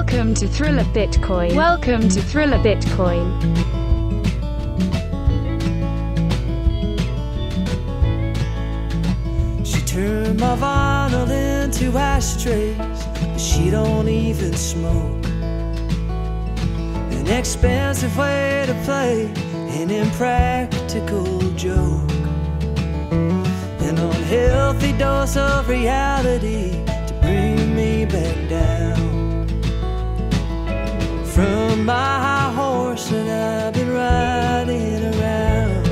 Welcome to Thriller Bitcoin. Welcome to Thriller Bitcoin. She turned my vinyl into ashtrays, but she don't even smoke. An expensive way to play an impractical joke. An unhealthy dose of reality to bring me back down. From my horse that I've been riding around.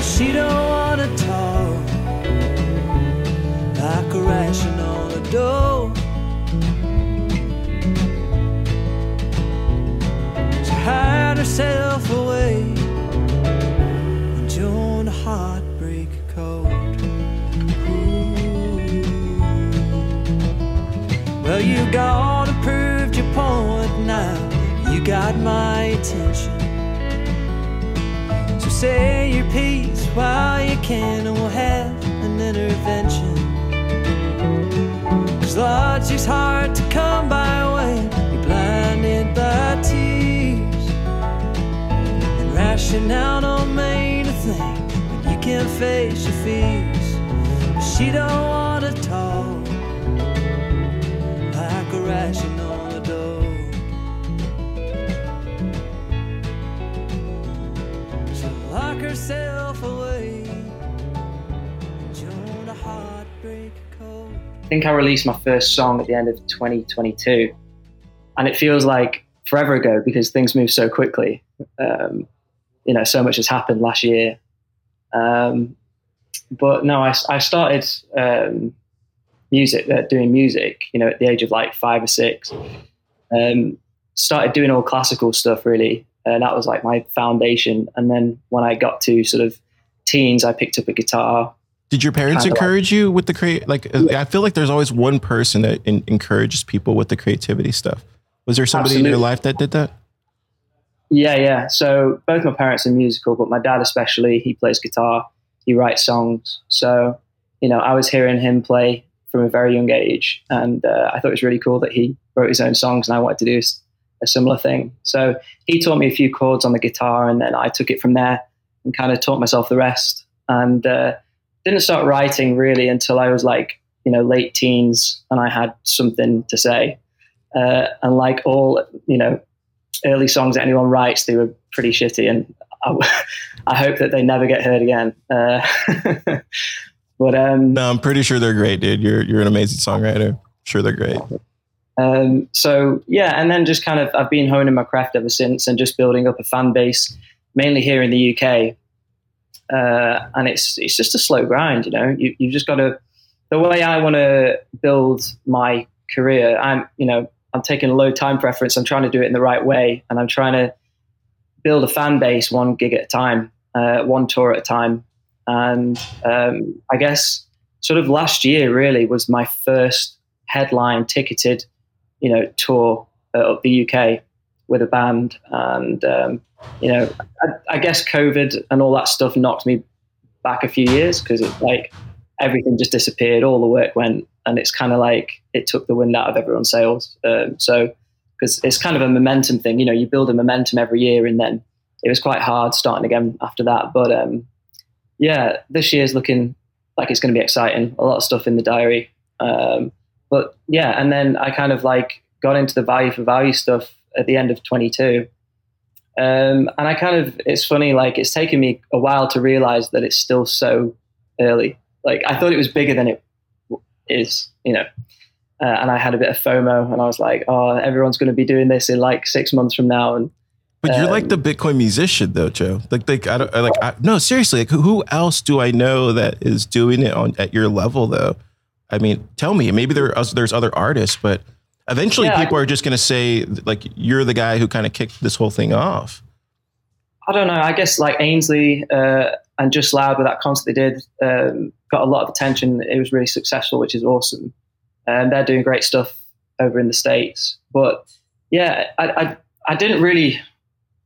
She don't wanna talk like a ration on a door. She hide herself away and joined a heartbreak. Ooh. Well, you gotta prove your point now. Got my attention. So say your piece while you can, and we'll have an intervention. Cause logic's hard to come by when you're blinded by tears. And rationale don't mean a thing when you can't face your fears. But she don't wanna talk like a rational lock herself away. I think I released my first song at the end of 2022, and it feels like forever ago because things move so quickly. Um, you know, so much has happened last year. Um, but no, I, I started um, music, uh, doing music, you know, at the age of like five or six. Um, started doing all classical stuff really, and that was like my foundation. And then when I got to sort of teens, I picked up a guitar. Did your parents Kinda like- encourage you with the create? Like, uh, I feel like there's always one person that en- encourages people with the creativity stuff. Was there somebody in your life that did that? Yeah, yeah. So both my parents are musical, but my dad especially, he plays guitar, he writes songs. So, you know, I was hearing him play from a very young age, and uh, I thought it was really cool that he wrote his own songs, and I wanted to do a similar thing. So he taught me a few chords on the guitar, and then I took it from there and kind of taught myself the rest. And uh, didn't start writing really until I was like, you know, late teens, and I had something to say. Uh, and like all, you know, early songs that anyone writes, they were pretty shitty, and I, I hope that they never get heard again. Uh, but um, No, I'm pretty sure they're great, dude. You're you're an amazing songwriter. Sure, they're great. Um, so yeah, and then just kind of I've been honing my craft ever since, and just building up a fan base, mainly here in the UK. Uh, and it's it's just a slow grind, you know. You you've just got to the way I want to build my career. I'm you know I'm taking a low time preference. I'm trying to do it in the right way, and I'm trying to build a fan base one gig at a time, uh, one tour at a time. And um, I guess sort of last year really was my first headline ticketed, you know, tour uh, of the UK with a band. And um, you know, I, I guess COVID and all that stuff knocked me back a few years because it's like everything just disappeared, all the work went, and it's kind of like it took the wind out of everyone's sails. Um, so because it's kind of a momentum thing, you know, you build a momentum every year, and then it was quite hard starting again after that. But um, yeah, this year's looking like it's going to be exciting. A lot of stuff in the diary. Um, but yeah, and then I kind of like got into the value for value stuff at the end of 22. Um, and I kind of, it's funny, like it's taken me a while to realize that it's still so early. Like I thought it was bigger than it is, you know. Uh, and I had a bit of FOMO, and I was like, "Oh, everyone's going to be doing this in like six months from now." And But you're like Um, the Bitcoin musician, though, Joe. Like, like I don't I, like. I, no, seriously. Like, who else do I know that is doing it on at your level, though? I mean, tell me. Maybe there are, there's other artists, but eventually, Yeah, people are just going to say like you're the guy who kind of kicked this whole thing off. I don't know. I guess like Ainsley uh, and Just Loud with that concert they did um, got a lot of attention. It was really successful, which is awesome. And they're doing great stuff over in the states. But yeah, I, I I didn't really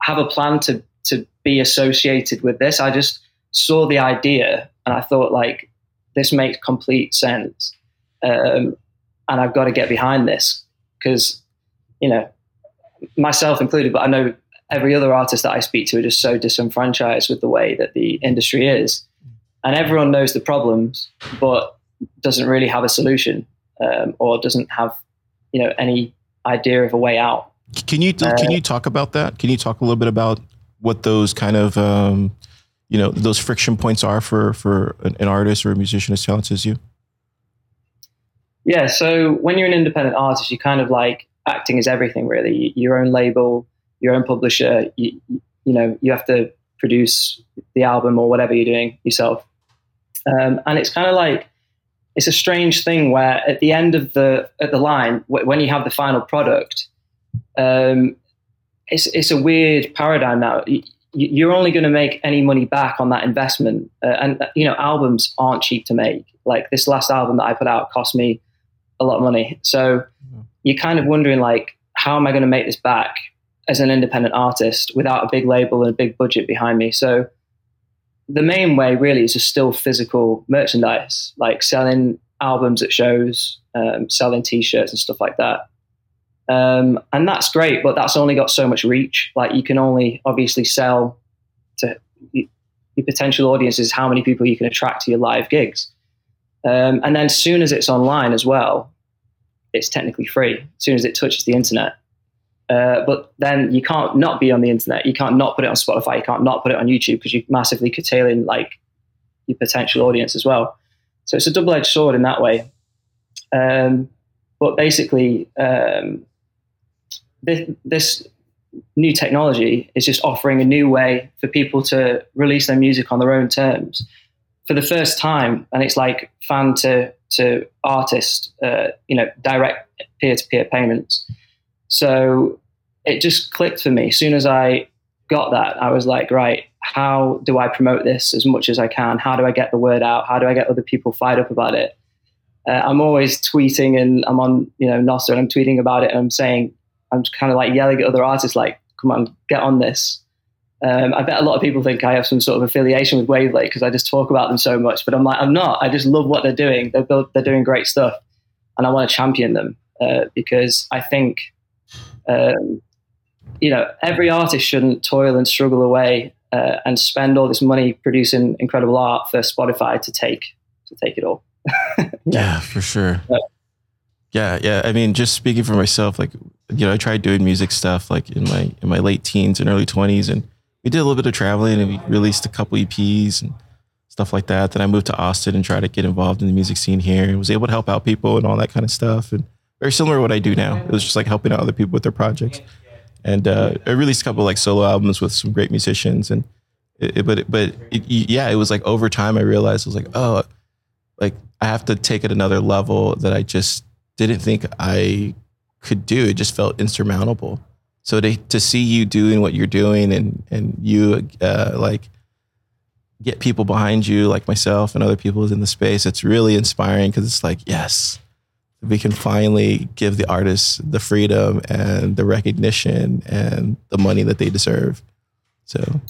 have a plan to to be associated with this. I just saw the idea and I thought like this makes complete sense, um, and I've got to get behind this because you know, myself included, but I know every other artist that I speak to are just so disenfranchised with the way that the industry is. And everyone knows the problems, but doesn't really have a solution um, or doesn't have, you know, any idea of a way out. Can you uh, can you talk about that? Can you talk a little bit about what those kind of um, you know those friction points are for for an, an artist or a musician as talented as you? Yeah, so when you're an independent artist, you kind of like acting as everything really. Your own label, your own publisher. You, you know, you have to produce the album or whatever you're doing yourself. Um, and it's kind of like it's a strange thing where at the end of the at the line when you have the final product, um, it's it's a weird paradigm now. You're only going to make any money back on that investment, uh, and you know albums aren't cheap to make. Like this last album that I put out cost me a lot of money, so mm-hmm. you're kind of wondering like, how am I going to make this back as an independent artist without a big label and a big budget behind me? So the main way really is just still physical merchandise, like selling albums at shows, um, selling T-shirts and stuff like that. Um, and that's great, but that's only got so much reach. Like you can only obviously sell to your potential audiences how many people you can attract to your live gigs. Um, and then as soon as it's online as well, it's technically free. As soon as it touches the internet, uh, but then you can't not be on the internet. You can't not put it on Spotify. You can't not put it on YouTube because you're massively curtailing like your potential audience as well. So it's a double-edged sword in that way. Um, but basically, um, this, this new technology is just offering a new way for people to release their music on their own terms for the first time, and it's like fan to to artist, uh, you know, direct peer to peer payments. So it just clicked for me. As soon as I got that, I was like, right, how do I promote this as much as I can? How do I get the word out? How do I get other people fired up about it? Uh, I'm always tweeting and I'm on, you know, Nostr and I'm tweeting about it and I'm saying, I'm kind of like yelling at other artists, like, come on, get on this. Um, I bet a lot of people think I have some sort of affiliation with Wavlake because I just talk about them so much, but I'm like, I'm not. I just love what they're doing. They're, build, they're doing great stuff and I want to champion them uh, because I think um, you know, every artist shouldn't toil and struggle away uh, and spend all this money producing incredible art for Spotify to take to take it all. yeah. yeah. for sure. But, yeah, yeah. I mean, just speaking for myself, like you know, I tried doing music stuff like in my in my late teens and early twenties, and we did a little bit of traveling and we released a couple EPs and stuff like that. Then I moved to Austin and tried to get involved in the music scene here and was able to help out people and all that kind of stuff. And very similar to what I do now. It was just like helping out other people with their projects. And uh, I released a couple like solo albums with some great musicians. And it, it, but but it, yeah, it was like over time I realized I was like, oh, like I have to take it another level that I just didn't think I could do. It just felt insurmountable. So to to see you doing what you're doing and and you uh, like get people behind you like myself and other people in the space, it's really inspiring because it's like yes, we can finally give the artists the freedom and the recognition and the money that they deserve. So,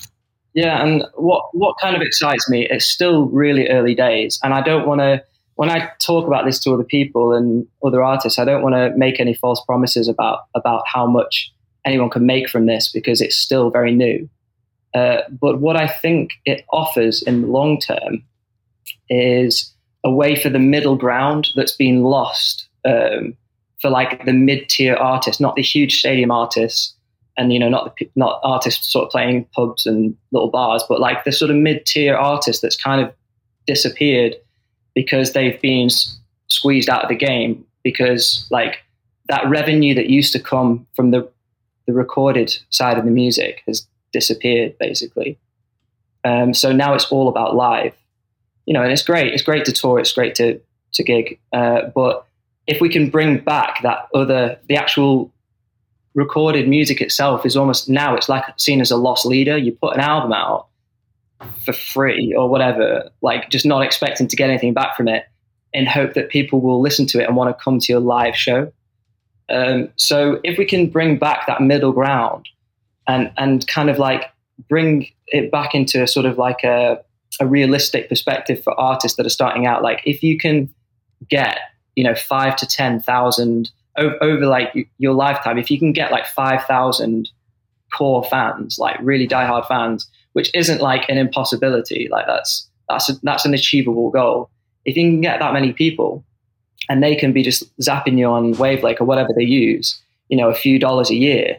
yeah, and what what kind of excites me? It's still really early days, and I don't want to. When I talk about this to other people and other artists, I don't want to make any false promises about about how much anyone can make from this because it's still very new. Uh, but what I think it offers in the long term is a way for the middle ground that's been lost um, for like the mid tier artists, not the huge stadium artists, and you know not the not artists sort of playing pubs and little bars, but like the sort of mid tier artist that's kind of disappeared because they've been squeezed out of the game because like that revenue that used to come from the the recorded side of the music has disappeared basically. Um, so now it's all about live you know, and it's great. It's great to tour. It's great to to gig. Uh, but if we can bring back that other, the actual recorded music itself is almost now it's like seen as a loss leader. You put an album out for free or whatever, like just not expecting to get anything back from it, in hope that people will listen to it and want to come to your live show. Um, so if we can bring back that middle ground and and kind of like bring it back into a sort of like a a realistic perspective for artists that are starting out. Like if you can get, you know, five to 10,000 over, over like your lifetime, if you can get like five thousand core fans, like really diehard fans, which isn't like an impossibility, like that's that's a, that's an achievable goal. If you can get that many people, and they can be just zapping you on Wavlake or whatever they use, you know, a few dollars a year,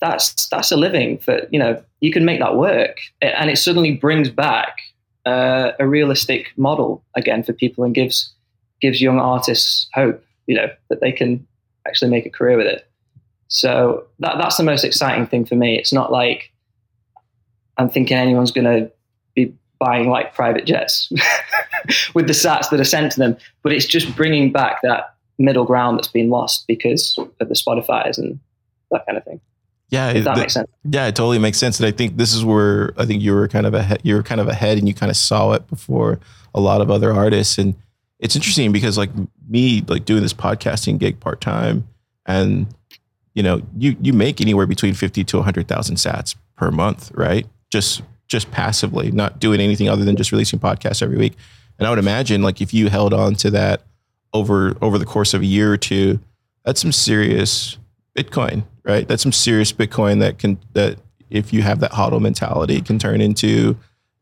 that's that's a living for you know you can make that work, and it suddenly brings back uh, a realistic model again for people and gives gives young artists hope, you know, that they can actually make a career with it. So that that's the most exciting thing for me. It's not like I'm thinking anyone's going to be buying like private jets with the sats that are sent to them, but it's just bringing back that middle ground that's been lost because of the Spotify's and that kind of thing. Yeah, if that the, makes sense. Yeah, it totally makes sense. And I think this is where I think you were kind of ahead. You were kind of ahead, and you kind of saw it before a lot of other artists. And it's interesting because like me, like doing this podcasting gig part time, and you know, you you make anywhere between fifty to hundred thousand sats per month, right? Just just passively, not doing anything other than just releasing podcasts every week. And I would imagine like if you held on to that over over the course of a year or two, that's some serious Bitcoin, right? That's some serious Bitcoin that can that if you have that hodl mentality can turn into,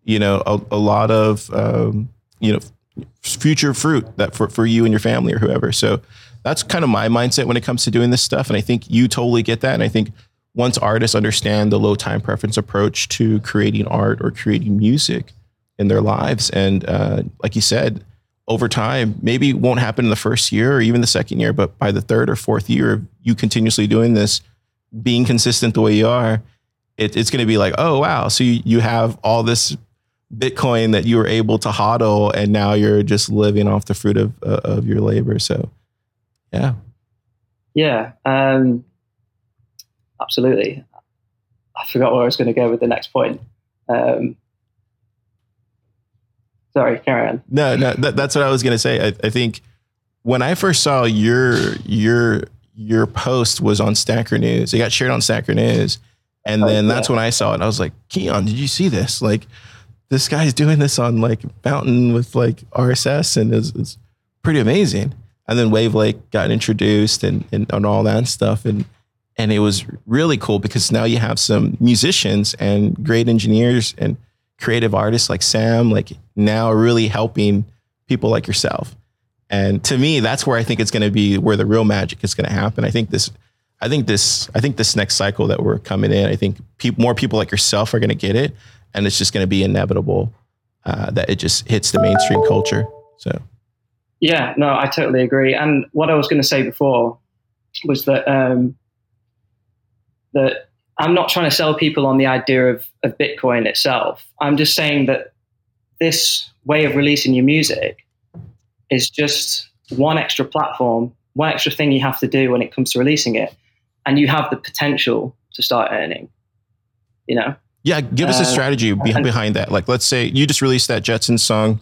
you know, a, a lot of um, you know future fruit that for, for you and your family or whoever. So that's kind of my mindset when it comes to doing this stuff. And I think you totally get that. And I think once artists understand the low time preference approach to creating art or creating music in their lives, and uh, like you said, over time, maybe it won't happen in the first year or even the second year, but by the third or fourth year of you continuously doing this, being consistent the way you are, it, it's going to be like, oh wow, so you, you have all this Bitcoin that you were able to hodl, and now you're just living off the fruit of uh, of your labor. So, yeah, yeah, um, absolutely. I forgot where I was going to go with the next point. Um, sorry, carry on. No, no, that, that's what I was going to say. I, I think when I first saw your your your post was on Stacker News. It got shared on Stacker News. And oh, then that's when I saw it. I was like, Keon, did you see this? Like, this guy's doing this on like Fountain with like RSS and it's, it's pretty amazing. And then Wavlake got introduced and, and, and all that stuff. And, and it was really cool because now you have some musicians and great engineers and creative artists like Sam, like now really helping people like yourself. And to me, that's where I think it's going to be where the real magic is going to happen. I think this, I think this, I think this next cycle that we're coming in, I think pe- more people like yourself are going to get it, and it's just going to be inevitable uh, that it just hits the mainstream culture. So, yeah, no, I totally agree. And what I was going to say before was that um, that I'm not trying to sell people on the idea of, of Bitcoin itself. I'm just saying that this way of releasing your music is just one extra platform, one extra thing you have to do when it comes to releasing it, and you have the potential to start earning. You know? Yeah, give us a uh, strategy behind, behind that. Like, let's say you just released that Jetson song.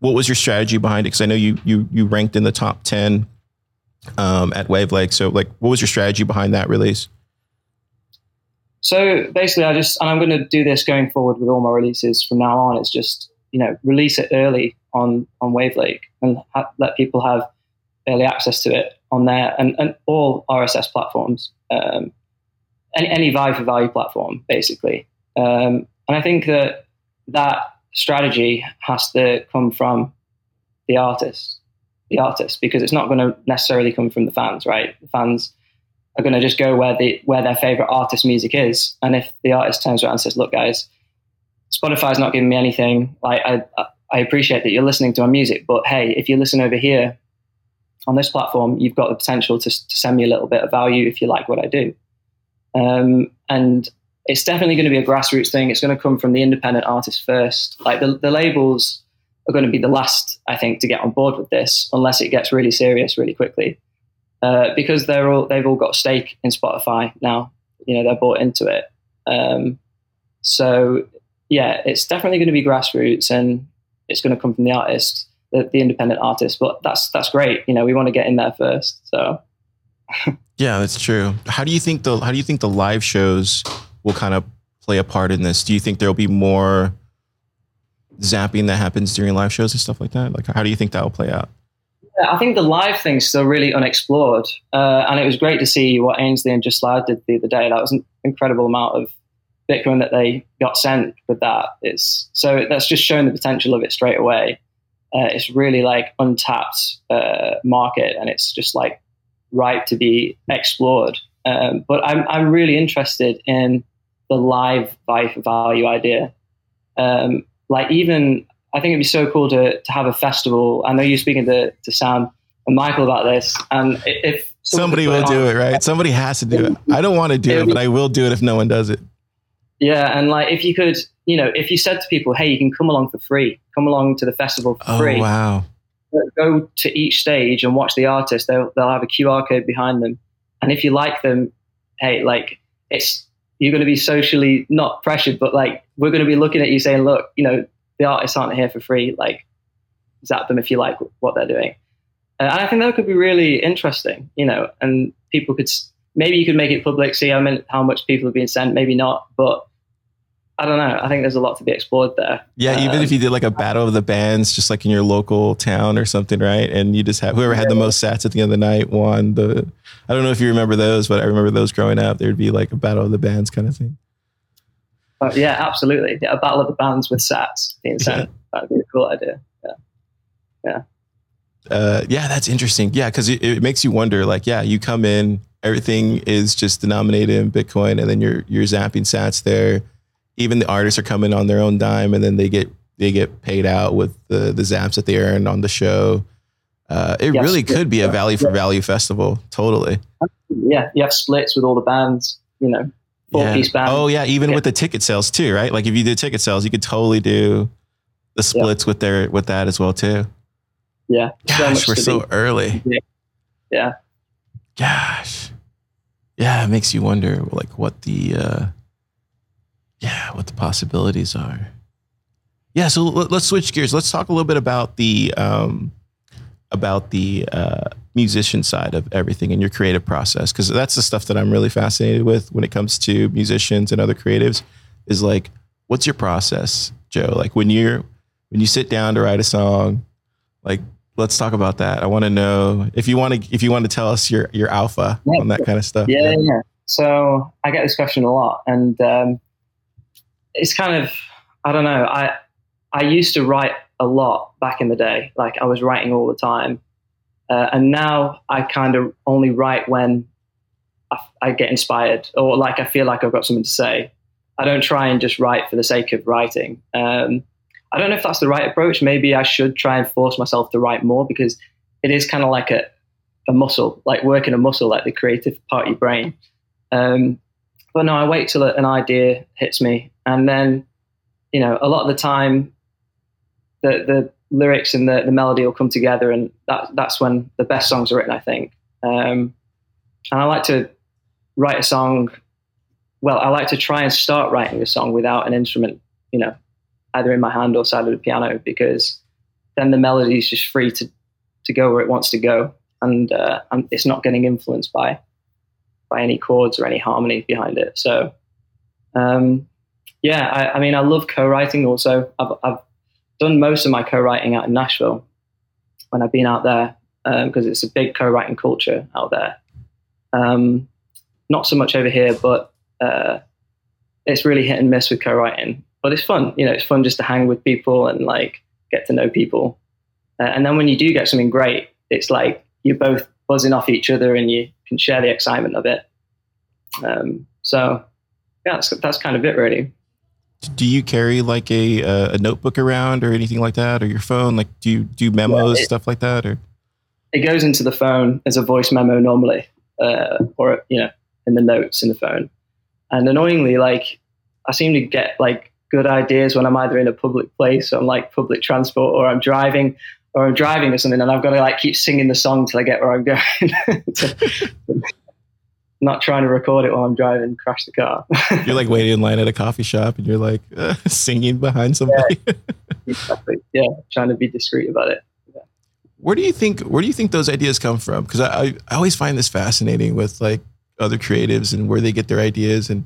What was your strategy behind it? Because I know you you you ranked in the top ten um, at Wavlake. So, like, what was your strategy behind that release? So basically, I just and I'm going to do this going forward with all my releases from now on. It's just you know release it early on on Wavlake and ha- let people have early access to it on there and, and all RSS platforms, um, any, any value for value platform, basically. Um, and I think that that strategy has to come from the artist, the artist, because it's not going to necessarily come from the fans, right? The fans are going to just go where the where their favorite artist music is, and if the artist turns around and says, "Look, guys, Spotify's not giving me anything. Like I, I appreciate that you're listening to my music, but hey, if you listen over here on this platform, you've got the potential to, to send me a little bit of value if you like what I do. Um, and it's definitely going to be a grassroots thing. It's going to come from the independent artist first. Like the, the labels are going to be the last, I think, to get on board with this, unless it gets really serious really quickly, uh, because they're all they've all got a stake in Spotify now. You know, they're bought into it. Um, so yeah, it's definitely going to be grassroots, and it's going to come from the artists, the, the independent artists. But that's that's great. You know, we want to get in there first. So. yeah, that's true. How do you think the How do you think the live shows will kind of play a part in this? Do you think there'll be more zapping that happens during live shows and stuff like that? Like, how do you think that will play out? I think the live thing's still really unexplored, uh, and it was great to see what Ainsley and Just Loud did the other day. That was an incredible amount of Bitcoin that they got sent with that. It's so that's just showing the potential of it straight away. Uh, it's really like untapped uh, market, and it's just like ripe to be explored. Um, but I'm I'm really interested in the live value idea. Um, like even I think it'd be so cool to to have a festival. I know you're speaking to to Sam and Michael about this, and if somebody will do it, right? Somebody has to do it. I don't want to do it, but I will do it if no one does it. Yeah, and like if you could, you know, if you said to people, "Hey, you can come along for free. Come along to the festival for oh, free." wow. Go to each stage and watch the artist. They'll they'll have a QR code behind them, and if you like them, hey, like it's you're going to be socially not pressured, but like we're going to be looking at you saying, "Look, you know, the artists aren't here for free. Like, zap them if you like what they're doing." Uh, and I think that could be really interesting, you know, and people could maybe you could make it public, see how many, how much people are being sent, maybe not, but I don't know. I think there's a lot to be explored there. Yeah, even um, if you did like a battle of the bands, just like in your local town or something, right? And you just have whoever had the most sats at the end of the night won the. I don't know if you remember those, but I remember those growing up. There would be like a battle of the bands kind of thing. Yeah, absolutely. Yeah, a battle of the bands with sats being sent. Yeah. That'd be a cool idea. Yeah, yeah. Uh, yeah, that's interesting. Yeah, because it, it makes you wonder. Like, yeah, you come in, everything is just denominated in Bitcoin, and then you're you're zapping sats there even the artists are coming on their own dime and then they get they get paid out with the the zaps that they earn on the show. Uh, it really could be a value for value festival. Totally. Yeah, you have splits with all the bands. You know, four yeah. piece bands. Oh yeah, even yeah. with the ticket sales too, right? Like if you did ticket sales, you could totally do the splits yeah. with their with that as well too. Yeah. Gosh, so we're so early. Yeah. yeah. Gosh. Yeah, it makes you wonder like what the uh yeah, what the possibilities are. Yeah, so let's switch gears. Let's talk a little bit about the um, about the uh, musician side of everything and your creative process, because that's the stuff that I'm really fascinated with when it comes to musicians and other creatives. Is like, what's your process, Joe? Like when you're when you sit down to write a song, like let's talk about that. I want to know if you want to if you want to tell us your your alpha yeah, on that kind of stuff. Yeah, yeah. So I get this question a lot, and um, it's kind of I don't know. I I used to write a lot back in the day, like I was writing all the time, uh, and now I kind of only write when I, I, get inspired or like I feel like I've got something to say. I don't try and just write for the sake of writing. Um, I don't know if that's the right approach. Maybe I should try and force myself to write more because it is kind of like a, a muscle, like working a muscle, like the creative part of your brain. Um, but no, I wait till an idea hits me and then you know a lot of the time the the lyrics and the, the melody will come together and that that's when the best songs are written i think um, and i like to write a song well i like to try and start writing a song without an instrument you know either in my hand or side of the piano because then the melody is just free to to go where it wants to go and, uh, and it's not getting influenced by by any chords or any harmony behind it so um, yeah, I, I mean, I love co-writing. Also, I've, I've done most of my co-writing out in Nashville when I've been out there because um, it's a big co-writing culture out there. Um, not so much over here, but uh, it's really hit and miss with co-writing. But it's fun, you know. It's fun just to hang with people and like get to know people. Uh, and then when you do get something great, it's like you're both buzzing off each other and you can share the excitement of it. Um, so yeah, that's, that's kind of it, really do you carry like a a notebook around or anything like that, or your phone? Like, do you do memos yeah, it, stuff like that, or? It goes into the phone as a voice memo normally, uh, or you know, in the notes in the phone. And annoyingly, like I seem to get like good ideas when I'm either in a public place, or I'm like public transport, or I'm driving, or I'm driving or something, and I've got to like keep singing the song till I get where I'm going. not trying to record it while I'm driving, crash the car. you're like waiting in line at a coffee shop and you're like uh, singing behind somebody. Yeah, exactly. Yeah, trying to be discreet about it. Yeah. Where do you think where do you think those ideas come from? Because I, I always find this fascinating with like other creatives and where they get their ideas. And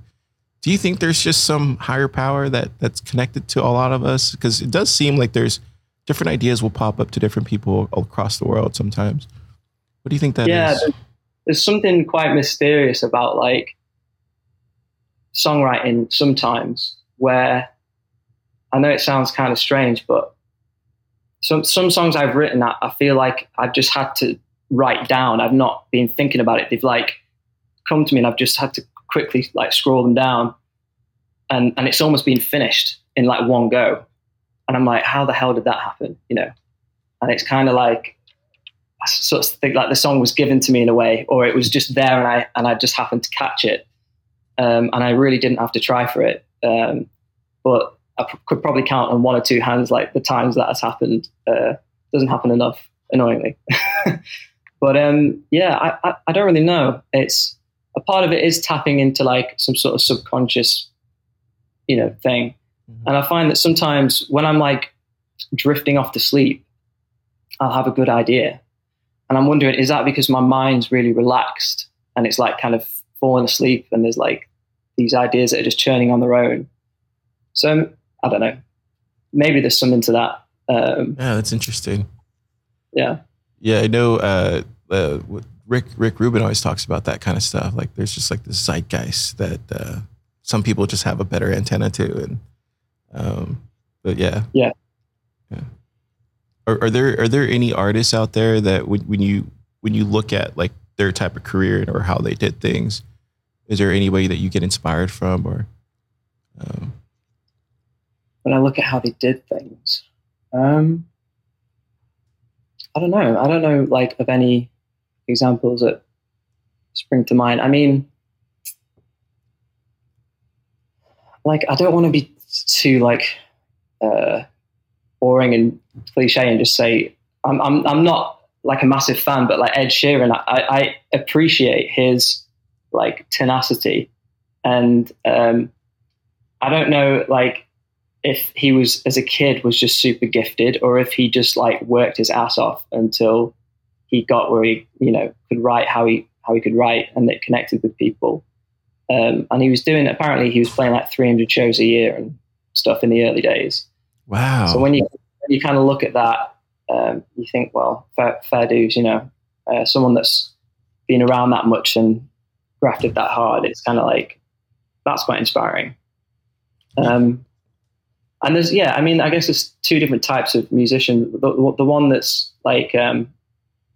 do you think there's just some higher power that that's connected to a lot of us? Because it does seem like there's different ideas will pop up to different people across the world sometimes. What do you think that yeah, is? There's, something quite mysterious about like songwriting sometimes where I know it sounds kind of strange, but some some songs I've written, I, I feel like I've just had to write down. I've not been thinking about it. They've like come to me, and I've just had to quickly like scroll them down, and and it's almost been finished in like one go. And I'm like, how the hell did that happen? You know? And it's kind of like I sort of think like the song was given to me in a way, or it was just there, and I and I just happened to catch it, um, and I really didn't have to try for it. Um, but I p- could probably count on one or two hands like the times that has happened. Uh, doesn't happen enough, annoyingly. but um, yeah, I, I, I don't really know. It's a part of it is tapping into like some sort of subconscious, you know, thing. Mm-hmm. And I find that sometimes when I'm like drifting off to sleep, I'll have a good idea. And I'm wondering, is that because my mind's really relaxed and it's like kind of falling asleep and there's like these ideas that are just churning on their own? So I don't know. Maybe there's something to that. Um, Yeah, that's interesting. yeah. Yeah, I know. Uh, uh, Rick Rick Rubin always talks about that kind of stuff. Like, there's just like this zeitgeist that uh, some people just have a better antenna to, and um, but yeah, Yeah. yeah. Are, are there are there any artists out there that when, when you when you look at like their type of career or how they did things, is there any way that you get inspired from or? Um, when I look at how they did things, um, I don't know. I don't know, like, of any examples that spring to mind. I mean, like, I don't want to be too like uh, boring and cliche and just say I'm, I'm I'm not like a massive fan, but like Ed Sheeran, I, I appreciate his like tenacity, and um, I don't know like if he was as a kid was just super gifted or if he just like worked his ass off until he got where he you know could write how he how he could write and it connected with people. Um, and he was doing apparently he was playing like 300 shows a year and stuff in the early days wow. so when you when you kind of look at that um, you think well fair, fair dues you know. Uh, someone that's been around that much and grafted that hard it's kind of like that's quite inspiring. Um, and there's yeah i mean i guess there's two different types of musician. The, the one that's like um,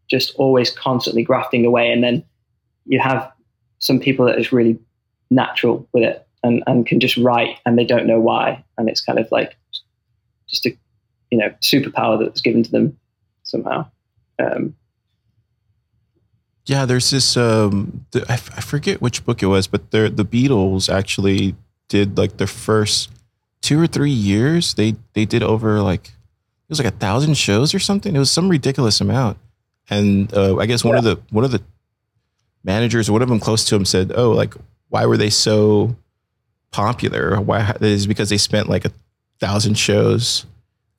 just always constantly grafting away and then you have some people that is really natural with it and, and can just write and they don't know why and it's kind of like just a you know superpower that's given to them somehow um, Yeah, there's this. Um, the, I, f- I forget which book it was, but the the Beatles actually did like the first two or three years. They they did over like it was like a thousand shows or something. It was some ridiculous amount. And uh, I guess one of the one of the managers, one of them close to him, said, "Oh, like why were they so popular? Why is because they spent like a thousand shows."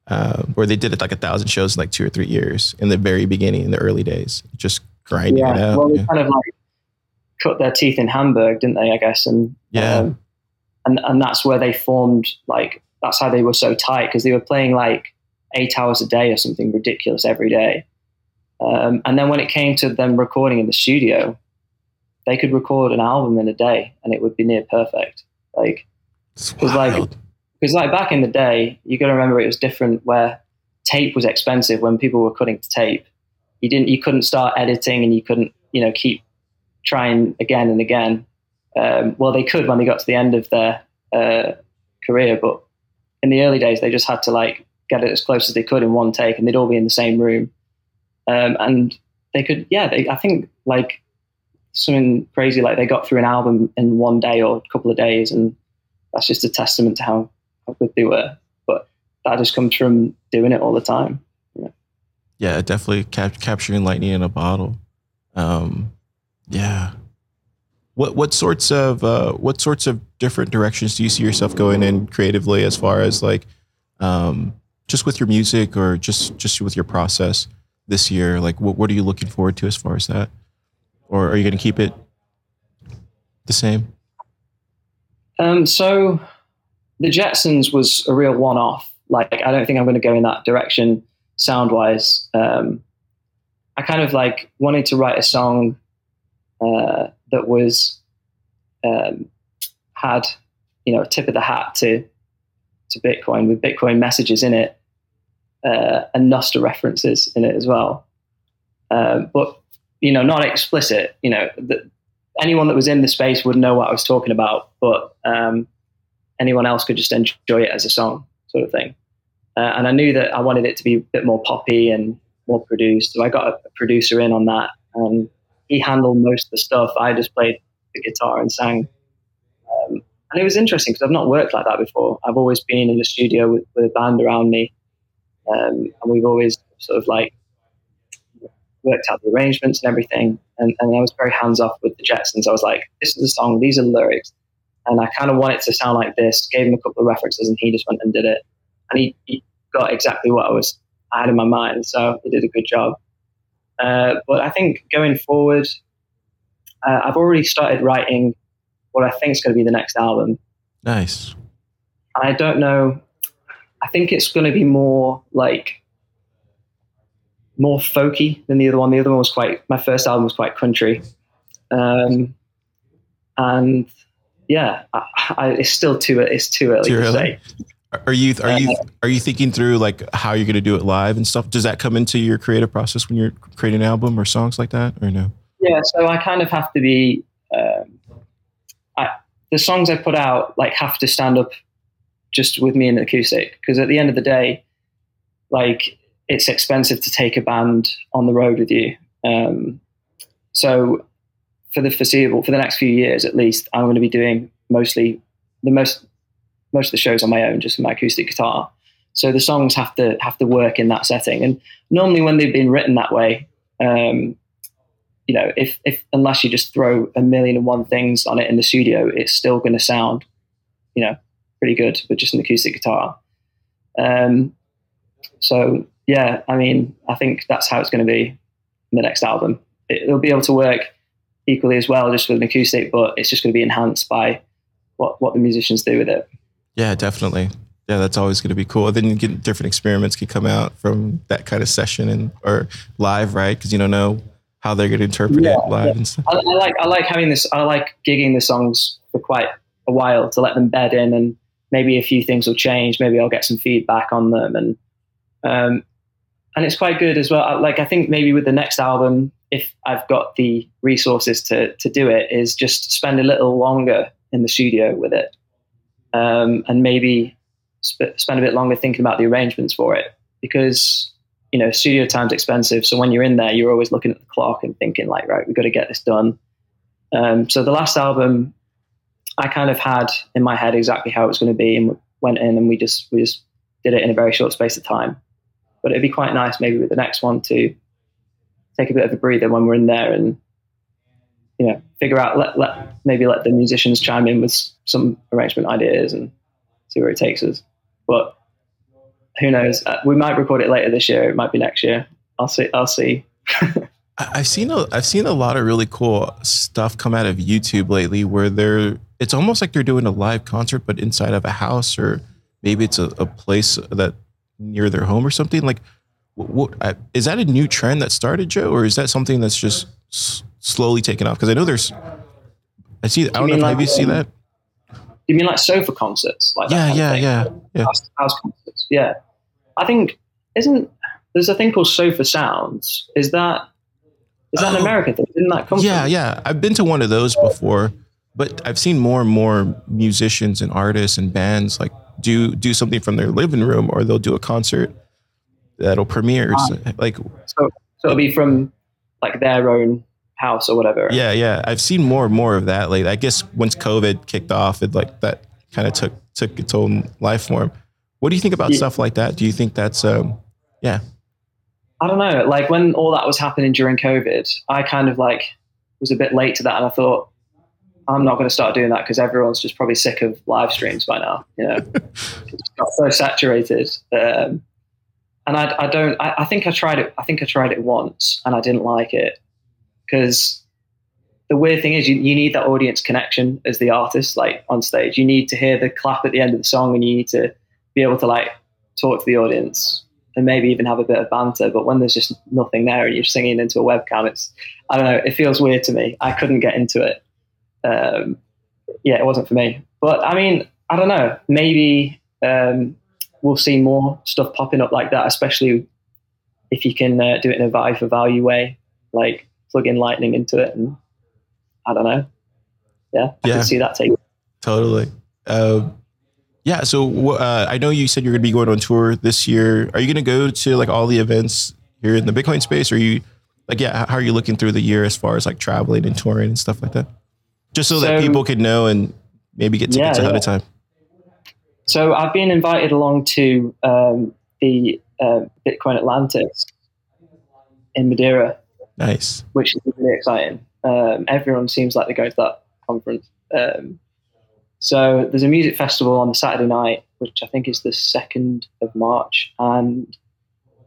Uh, or they did it like a thousand shows in like two or three years in the very beginning, in the early days, just grinding it yeah out. well they yeah. kind of like cut their teeth in hamburg didn't they i guess and Yeah. um, and and that's where they formed like that's how they were so tight because they were playing like eight hours a day or something ridiculous every day um, and then when it came to them recording in the studio they could record an album in a day and it would be near perfect like It's was like-. Because like back in the day you got to remember it was different where tape was expensive when people were cutting to tape. You didn't you couldn't start editing and you couldn't you know keep trying again and again. Um, well they could when they got to the end of their uh, career but in the early days they just had to like get it as close as they could in one take and they'd all be in the same room. Um, and they could yeah they, i think like something crazy like they got through an album in one day or a couple of days and that's just a testament to how, good they were but that just comes from doing it all the time yeah, definitely cap- capturing lightning in a bottle. Um, yeah. What what sorts of uh, what sorts of different directions do you see yourself going in creatively, as far as like um, just with your music or just just with your process this year? Like, what what are you looking forward to as far as that, or are you going to keep it the same? Um, so the Jetsons was a real one-off. Like I don't think I'm going to go in that direction sound wise. Um, I kind of like wanted to write a song uh, that was um, had you know a tip of the hat to to Bitcoin with Bitcoin messages in it uh, and Nostr references in it as well. Um, but you know, not explicit. You know, the, anyone that was in the space would know what I was talking about, but um, anyone else could just enjoy it as a song, sort of thing. Uh, and I knew that I wanted it to be a bit more poppy and more produced, so I got a, producer in on that, and he handled most of the stuff. I just played the guitar and sang. Um, and it was interesting because I've not worked like that before. I've always been in the studio with, with a band around me, um, and we've always sort of like worked out the arrangements and everything. And, and I was very hands off with the Jetsons. I was like, this is a song, these are the lyrics. And I kind of want it to sound like this. Gave him a couple of references, and he just went and did it. And he, he got exactly what I was I had in my mind. So he did a good job. Uh, but I think going forward, uh, I've already started writing what I think is going to be the next album. Nice. I don't know. I think it's going to be more like more folky than the other one. The other one was quite. My first album was quite country, um, and yeah, I, I, it's still too it's too early Too to early? say. Are you are you are you thinking through like how you're going to do it live and stuff? Does that come into your creative process when you're creating an album or songs like that, or no? Yeah, so I kind of have to be. Um, I, the songs I put out like have to stand up just with me in the acoustic because at the end of the day, like it's expensive to take a band on the road with you. Um, so for the foreseeable, for the next few years at least, I'm going to be doing mostly the most most of the shows on my own, just with my acoustic guitar. So the songs have to have to work in that setting. And normally, when they've been written that way, um, you know, if if unless you just throw a million and one things on it in the studio, it's still going to sound, you know, pretty good with just an acoustic guitar. Um, so yeah, I mean, I think that's how it's going to be in the next album. It, it'll be able to work equally as well, just with an acoustic, but it's just going to be enhanced by what what the musicians do with it. Yeah, definitely. Yeah, that's always going to be cool. Then you get different experiments can come out from that kind of session and or live, right? Because you don't know how they're going to interpret Yeah, it live yeah. and stuff. I, I like I like having this. I like gigging the songs for quite a while to let them bed in, and maybe a few things will change. Maybe I'll get some feedback on them, and um, and it's quite good as well. I- Like I think maybe with the next album, if I've got the resources to to do it, is just spend a little longer in the studio with it, um, and maybe sp- spend a bit longer thinking about the arrangements for it because you know studio time's expensive. So when you're in there, you're always looking at the clock and thinking like, right, we've got to get this done. Um, so the last album, I kind of had in my head exactly how it was going to be, and went in and we just we just did it in a very short space of time. But it'd be quite nice maybe with the next one to take a bit of a breather when we're in there and you know figure out let, let maybe let the musicians chime in with some arrangement ideas and see where it takes us. But who knows? Uh, we might record it later this year. It might be next year. I'll see. I'll see. I've seen a I've seen a lot of really cool stuff come out of YouTube lately where they're it's almost like they're doing a live concert but inside of a house or maybe it's a, a place that near their home or something like what, what I, is that a new trend that started Joe or is that something that's just s- slowly taken off because I know there's I see I don't know if like, you seen um, that You mean like sofa concerts? Like yeah yeah yeah yeah house, house concerts. Yeah, I think isn't there's a thing called Sofar Sounds. Is that is that Oh. an American thing? Didn't that come? Yeah, from? yeah. I've been to one of those before, but I've seen more and more musicians and artists and bands like do do something from their living room or they'll do a concert that'll premiere. So, like So, so it'll be from like their own house or whatever. yeah, yeah. I've seen more and more of that lately. I guess once COVID kicked off, it like that kind of took took its own life form. What do you think about Yeah. stuff like that? Do you think that's um yeah. I don't know. Like when all that was happening during COVID, I kind of like was a bit late to that, and I thought I'm not going to start doing that because everyone's just probably sick of live streams by now. You know, it's got so saturated. Um, and I, I don't. I, I think I tried it. I think I tried it once, and I didn't like it because the weird thing is you, you need that audience connection as the artist, like on stage. You need to hear the clap at the end of the song, and you need to be able to like talk to the audience and maybe even have a bit of banter. But when there's just nothing there and you're singing into a webcam, it's I don't know. It feels weird to me. I couldn't get into it. Um, yeah, it wasn't for me. But I mean, I don't know. Maybe um, we'll see more stuff popping up like that, especially if you can uh, do it in a value for value way, like plug in Lightning into it, and I don't know. Yeah, I Yeah. can see that take. Totally. Uh, yeah. So uh, I know you said you're going to be going on tour this year. Are you going to go to like all the events here in the Bitcoin space? Or are you like, yeah, how are you looking through the year as far as like traveling and touring and stuff like that? Just so, that people could know and maybe get tickets Yeah, ahead yeah. of time. So I've been invited along to um, the uh, Bitcoin Atlantis in Madeira, Nice. which is really exciting. Um, everyone seems like they're going to that conference. Um, so there's a music festival on the Saturday night, which I think is the second of March, and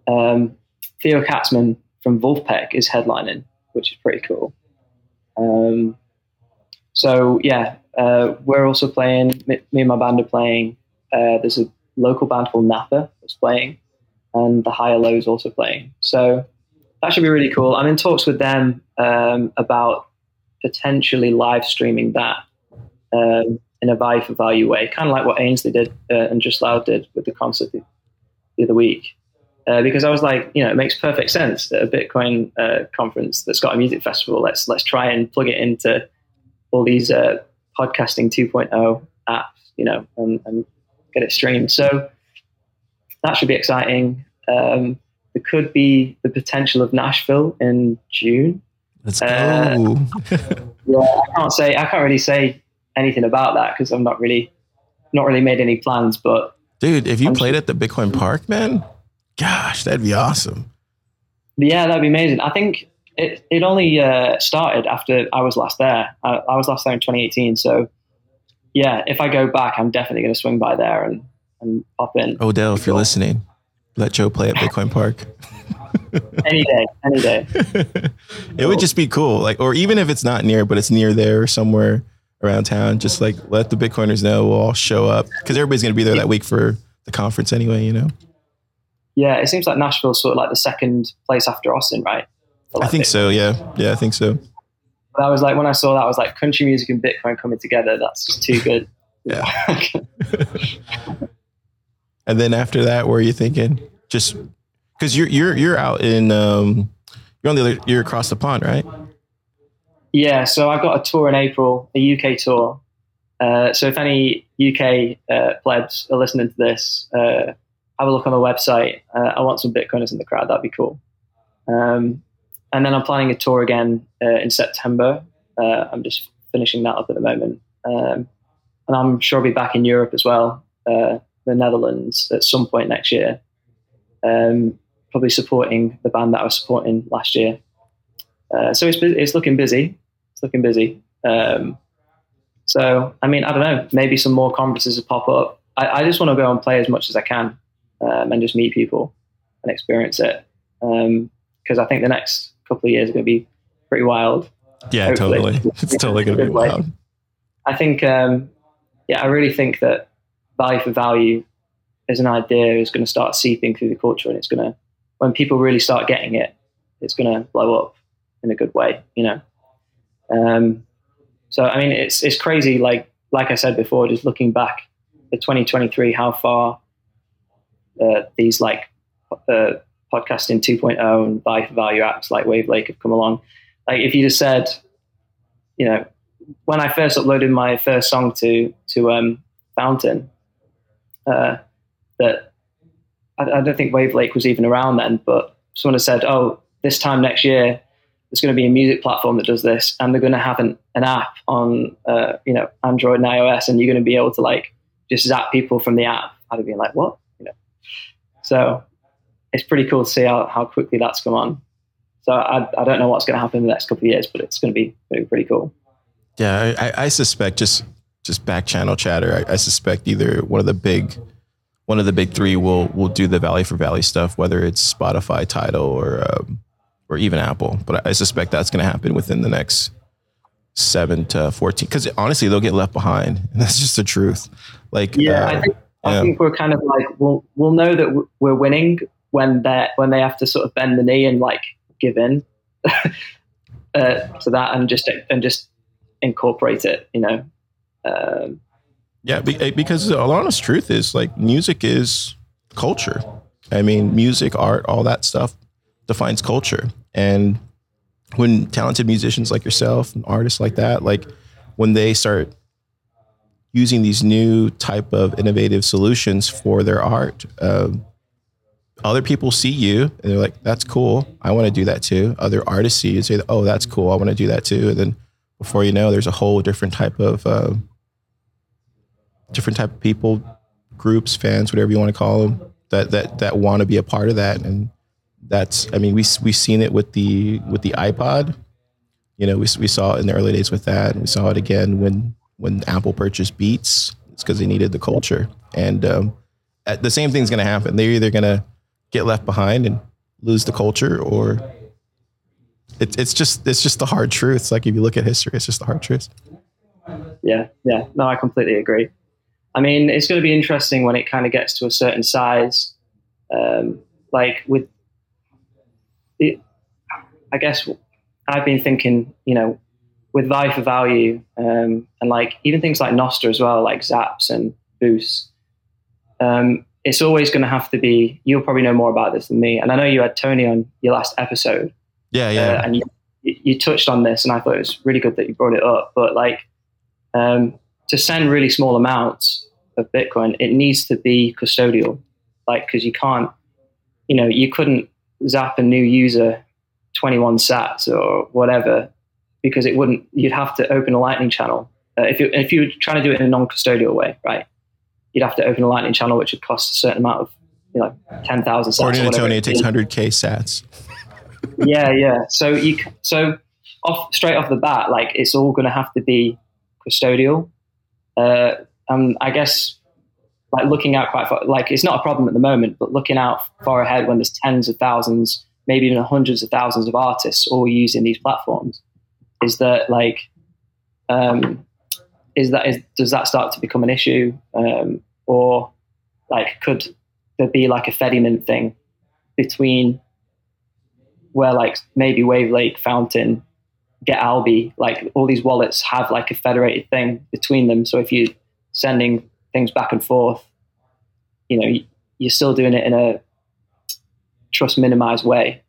um, Theo Katzman from Vulfpeck is headlining, which is pretty cool. Um, so yeah, uh, we're also playing. Me, me and my band are playing. Uh, there's a local band called Napa that's playing, and the Higher Lows also playing. So that should be really cool. I'm in talks with them um, about potentially live streaming that um, in a value for value way, kind of like what Ainsley did uh, and Just Loud did with the concert the, the other week. Uh, because I was like, you know, it makes perfect sense that a Bitcoin uh, conference that's got a music festival. Let's let's try and plug it into all these uh, podcasting 2.0 apps, you know, and, and get it streamed. So that should be exciting. Um, there could be the potential of Nashville in June. Let's go. Uh, Yeah, I can't say I can't really say anything about that because I'm not really not really made any plans. But Dude, if you I'm played at the Bitcoin Park, man, gosh, that'd be awesome. yeah, that'd be amazing. I think it it only uh, started after I was last there. I, I was last there in 2018. So yeah, if I go back, I'm definitely going to swing by there and and pop in Odell, if you're listening, let Joe play at Bitcoin Park. any day, any day. it would just be cool. Like, or even if it's not near, but it's near there or somewhere around town, just like let the Bitcoiners know we'll all show up because everybody's going to be there that week for the conference anyway, you know? Yeah, it seems like Nashville's sort of like the second place after Austin, right? For, I think so. Yeah. Yeah. I think so. But I was like, when I saw that, I was like, country music and Bitcoin coming together. That's just too good. Yeah. And then after that, where are you thinking? Just because you're, you're, you're out in, um, you're on the other, you're across the pond, right? yeah. So I've got a tour in April, a UK tour. Uh, so if any UK uh, plebs are listening to this, uh, have a look on the website. Uh, I want some Bitcoiners in the crowd. That'd be cool. Um, and then I'm planning a tour again uh, in September. Uh, I'm just finishing that up at the moment. Um, and I'm sure I'll be back in Europe as well, uh, the Netherlands at some point next year. Um, probably supporting the band that I was supporting last year. Uh, so it's, it's looking busy. It's looking busy. Um, so, I mean, I don't know, maybe some more conferences will pop up. I, I just want to go and play as much as I can um, and just meet people and experience it. Because I think the next couple of years are going to be pretty wild. Yeah, Hopefully. totally. It's totally going to be way. wild. I think, um, yeah, I really think that value for value as an idea is going to start seeping through the culture, and it's going to, when people really start getting it, it's going to blow up in a good way, you know. Um, so I mean, it's it's crazy. Like like I said before, just looking back at 2023, how far uh, these like uh, podcasting 2.0 and for value apps like Wavlake have come along. Like if you just said, you know, when I first uploaded my first song to to um, Fountain, uh, that I, I don't think Wavlake was even around then, but someone had said, "Oh, this time next year, there's going to be a music platform that does this, and they're going to have an, an app on uh, you know Android and iOS, and you're going to be able to like just zap people from the app." I'd have been like, "What?" You know. So it's pretty cool to see how, how quickly that's come on. So I, I don't know what's going to happen in the next couple of years, but it's going to be pretty, pretty cool. Yeah, I, I- I suspect just just back channel chatter. I, I suspect either one of the big one of the big three will will do the Value for Value stuff, whether it's Spotify, Tidal, or um, or even Apple. But I suspect that's going to happen within the next seven to fourteen. Because honestly, they'll get left behind, and that's just the truth. Like, Yeah, uh, I think I Yeah. think we're kind of like we'll we'll know that we're winning when they when they have to sort of bend the knee and like give in uh, to that and just and just incorporate it. You know, um, Yeah, eh, because the honest truth is like music is culture. I mean, music, art, all that stuff defines culture. And when talented musicians like yourself and artists like that, like when they start using these new type of innovative solutions for their art, um, other people see you and they're like, "That's cool. I want to do that too." Other artists see you and say, "Oh, that's cool. I want to do that too." And then before you know, there's a whole different type of uh, different type of people, groups, fans, whatever you want to call them, that that that want to be a part of that. And that's, I mean, we we've seen it with the with the iPod. You know, we we saw it in the early days with that, and we saw it again when when Apple purchased Beats. It's because they needed the culture, and um, the same thing's going to happen. They're either going to get left behind and lose the culture, or it's it's just it's just the hard truth. Like if you look at history, it's just the hard truth. yeah, yeah. No, I completely agree. I mean, it's going to be interesting when it kind of gets to a certain size. Um, like with, it, I guess I've been thinking, you know, with value for value, um, and like even things like Nostr as well, like Zaps and Boosts. Um, it's always going to have to be. You'll probably know more about this than me, and I know you had Tony on your last episode, Yeah, uh, yeah, and you, you touched on this, and I thought it was really good that you brought it up. But like, um, to send really small amounts of Bitcoin, it needs to be custodial, like because you can't, you know, you couldn't zap a new user 21 sats or whatever because it wouldn't. You'd have to open a Lightning channel uh, if you if you were trying to do it in a non-custodial way, right? You'd have to open a Lightning channel, which would cost a certain amount of, you know, 10,000 sats. According to Tony, it takes 100k sats. yeah, yeah. So you so off straight off the bat, like it's all going to have to be custodial. Uh, um, I guess like looking out quite far, like it's not a problem at the moment, but looking out far ahead when there's tens of thousands, maybe even hundreds of thousands of artists all using these platforms, is that like, um, is that is does that start to become an issue, um, or like could there be like a Fedimint thing between where like maybe Wavlake, Fountain, Get Alby, like all these wallets have like a federated thing between them. So if you're sending things back and forth, you know, you're still doing it in a trust minimized way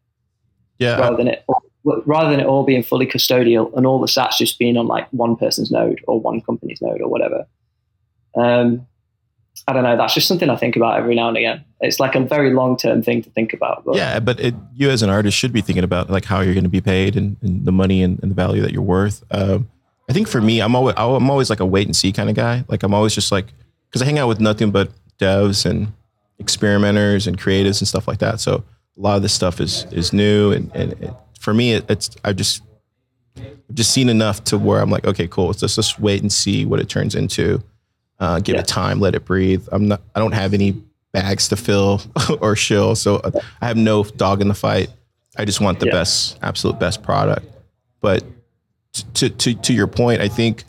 Yeah, rather than it rather than it all being fully custodial and all the sats just being on like one person's node or one company's node or whatever. Um, I don't know. That's just something I think about every now and again. It's like a very long term thing to think about. But yeah, but it, you as an artist should be thinking about like how you're going to be paid and, and the money and, and the value that you're worth. Um, I think for me, I'm always I'm always like a wait and see kind of guy. Like I'm always just like because I hang out with nothing but devs and experimenters and creatives and stuff like that. So a lot of this stuff is is new and and it, for me, it, it's I've just I've just seen enough to where I'm like, okay, cool. Let's just, just wait and see what it turns into. Uh, give Yeah. it time, let it breathe. I'm not. I don't have any bags to fill or shill, so I have no dog in the fight. I just want the Yeah. best, absolute best product. But to to to your point, I think,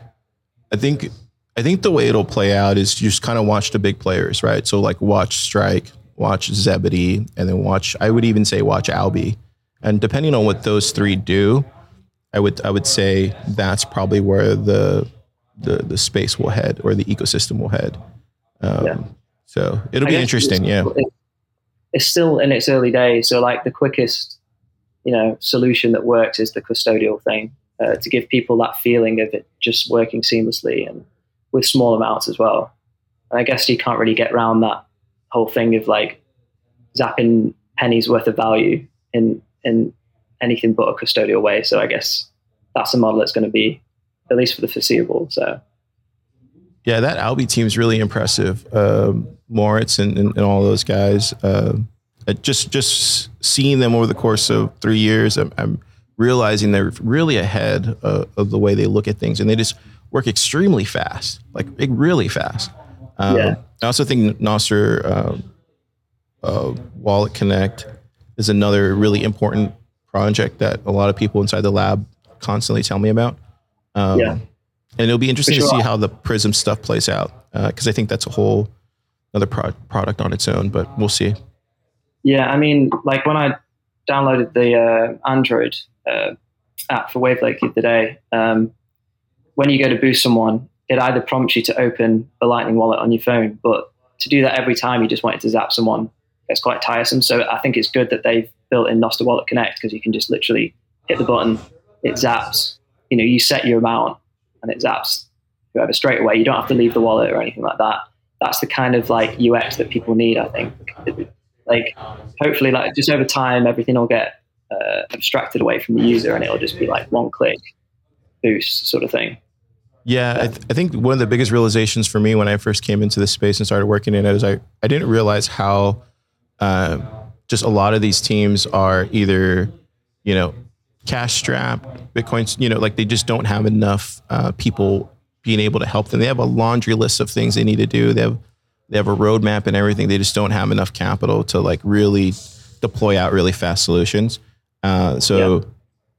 I think, I think the way it'll play out is you just kind of watch the big players, right? So like watch Strike, watch Zebedee, and then watch. I would even say watch Alby, and depending on what those three do, I would I would say that's probably where the the the space will head or the ecosystem will head. Um, Yeah. So it'll I be interesting. it's- Yeah. It's still in its early days, so like the quickest, you know, solution that works is the custodial thing uh, to give people that feeling of it just working seamlessly and with small amounts as well. And I guess you can't really get around that whole thing of like zapping pennies worth of value in in anything but a custodial way. So I guess that's a model that's going to be at least for the foreseeable. So Yeah, that Alby team is really impressive. Um, Moritz and, and, and all those guys. Uh, just just seeing them over the course of three years, I'm, I'm realizing they're really ahead uh, of the way they look at things, and they just work extremely fast, like like, really fast. Um, Yeah. I also think Nostr um, uh, Wallet Connect is another really important project that a lot of people inside the lab constantly tell me about. Um, Yeah. And it'll be interesting For to see how the Prism stuff plays out because I think that's a whole another pro- product on its own, but we'll see. Yeah, I mean, like when I downloaded the uh, Android uh, app for Wavlake the other day, um, when you go to boost someone, it either prompts you to open the Lightning wallet on your phone, but to do that every time you just wanted to zap someone, it's quite tiresome. So I think it's good that they've built in Nostr Wallet Connect because you can just literally hit the button, it zaps. You know, you set your amount and it zaps whoever straight away. You don't have to leave the wallet or anything like that. That's the kind of like UX that people need, I think. Like, hopefully, like just over time, everything will get uh, abstracted away from the user, and it'll just be like one click boost sort of thing. Yeah, I, th- I, think one of the biggest realizations for me when I first came into this space and started working in it is I, I didn't realize how uh, just a lot of these teams are either, you know, cash strapped, Bitcoins, you know, like they just don't have enough uh, people being able to help them. They have a laundry list of things they need to do. They have they have a roadmap and everything. They just don't have enough capital to like really deploy out really fast solutions. Uh, so yeah.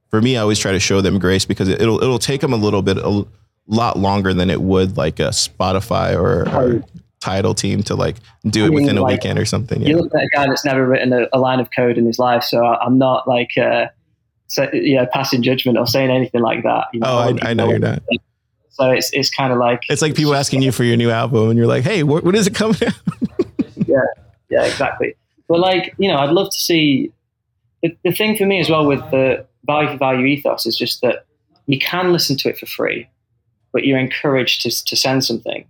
for me, I always try to show them grace because it'll it'll take them a little bit. A, lot longer than it would like a Spotify or, or Tidal team to like do it mean, within a weekend or something. You look at a guy that's never written a, a, line of code in his life, so I'm not like uh, so, you know passing judgment or saying anything like that. You know, oh, I, I know you're not. So it's it's kind of like it's like people asking you for your new album, and you're like, "Hey, what, when is it coming out?" yeah, yeah, exactly. But like you know, I'd love to see the, the thing for me as well with the value for value ethos is just that you can listen to it for free but you're encouraged to, to send something.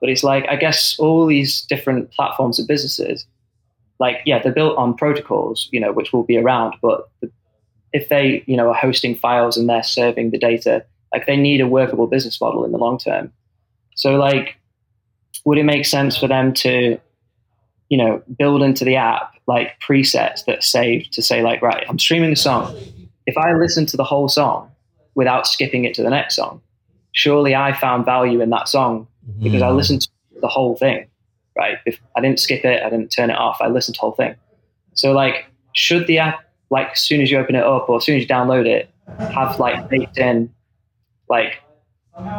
But it's like, I guess all these different platforms and businesses, like, yeah, they're built on protocols, you know, which will be around, but the, if they, you know, are hosting files and they're serving the data, like they need a workable business model in the long term. So like, would it make sense for them to, you know, build into the app like presets that save to say like, right, I'm streaming a song. If I listen to the whole song without skipping it to the next song, surely I found value in that song because I mm-hmm. listened to the whole thing, right? If I didn't skip it, I didn't turn it off, I listened to the whole thing. So like, should the app, like as soon as you open it up or as soon as you download it, have like baked in like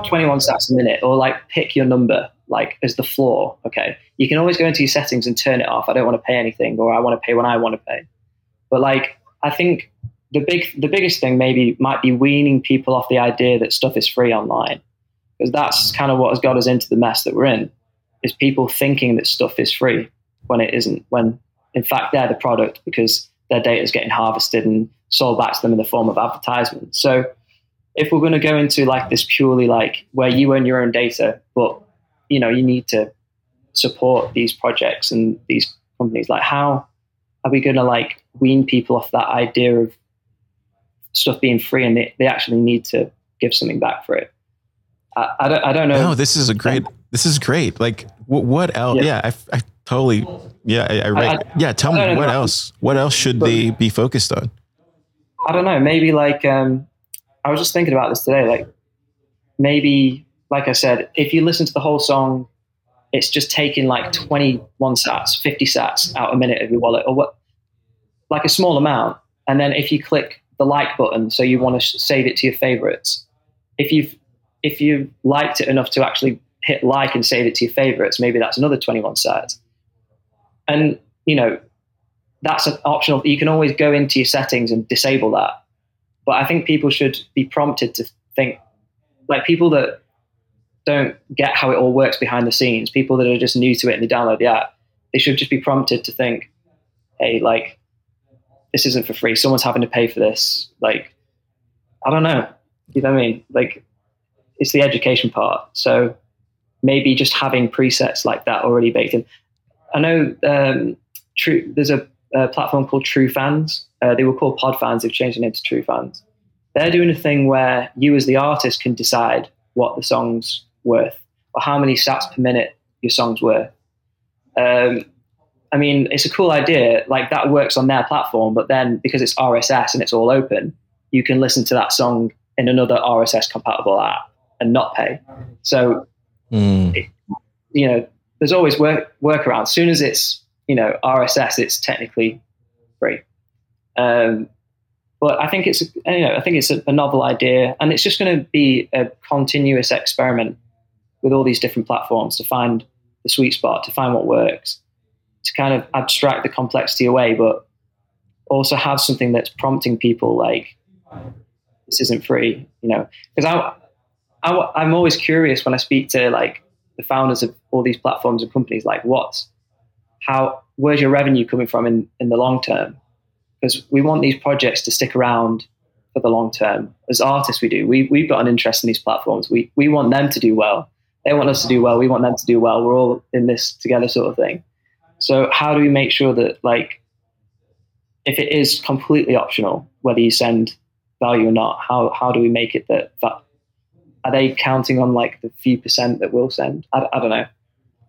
21 sats a minute or like pick your number like as the floor. Okay. You can always go into your settings and turn it off. I don't want to pay anything or I want to pay when I want to pay. But like, I think the big the biggest thing maybe might be weaning people off the idea that stuff is free online because that's kind of what has got us into the mess that we're in is people thinking that stuff is free when it isn't when in fact they're the product because their data is getting harvested and sold back to them in the form of advertisement so if we're going to go into like this purely like where you own your own data but you know you need to support these projects and these companies like how are we going to like wean people off that idea of stuff being free and they, they actually need to give something back for it. I, I, don't, I don't know. No, this is a great, this is great. Like what, what else? Yeah, yeah I, I, totally, yeah, I, I, yeah. Tell me what else, what else should but, they be focused on? I don't know. Maybe like, um, I was just thinking about this today. Like maybe, like I said, if you listen to the whole song, it's just taking like 21 sats, 50 sats out a minute of your wallet or what, like a small amount. And then if you click the like button, so you want to save it to your favorites. If you've if you liked it enough to actually hit like and save it to your favorites, maybe that's another 21 sats. And you know, that's an optional. You can always go into your settings and disable that. But I think people should be prompted to think like people that don't get how it all works behind the scenes, people that are just new to it and they download the app, they should just be prompted to think, hey, like this isn't for free. Someone's having to pay for this. Like, I don't know. You know what I mean? Like, it's the education part. So maybe just having presets like that already baked in. I know um, True. There's a, a, platform called True Fans. Uh, they were called Pod Fans. They've changed the name to True Fans. They're doing a thing where you, as the artist, can decide what the song's worth or how many sats per minute your song's worth. Um, I mean, it's a cool idea. Like that works on their platform, but then because it's RSS and it's all open, you can listen to that song in another RSS compatible app and not pay. So, mm. it, you know, there's always work workarounds. As soon as it's you know RSS, it's technically free. Um, but I think it's you know I think it's a, a novel idea, and it's just going to be a continuous experiment with all these different platforms to find the sweet spot to find what works, to kind of abstract the complexity away, but also have something that's prompting people like this isn't free, you know? Because I, I, I'm always curious when I speak to like the founders of all these platforms and companies, like what's how where's your revenue coming from in in the long term? Because we want these projects to stick around for the long term. As artists, we do. We we've got an interest in these platforms. We we want them to do well. They want us to do well. We want them to do well. We're all in this together, sort of thing. So how do we make sure that like if it is completely optional whether you send value or not, how how do we make it that that are they counting on like the few percent that will send? I, I don't know.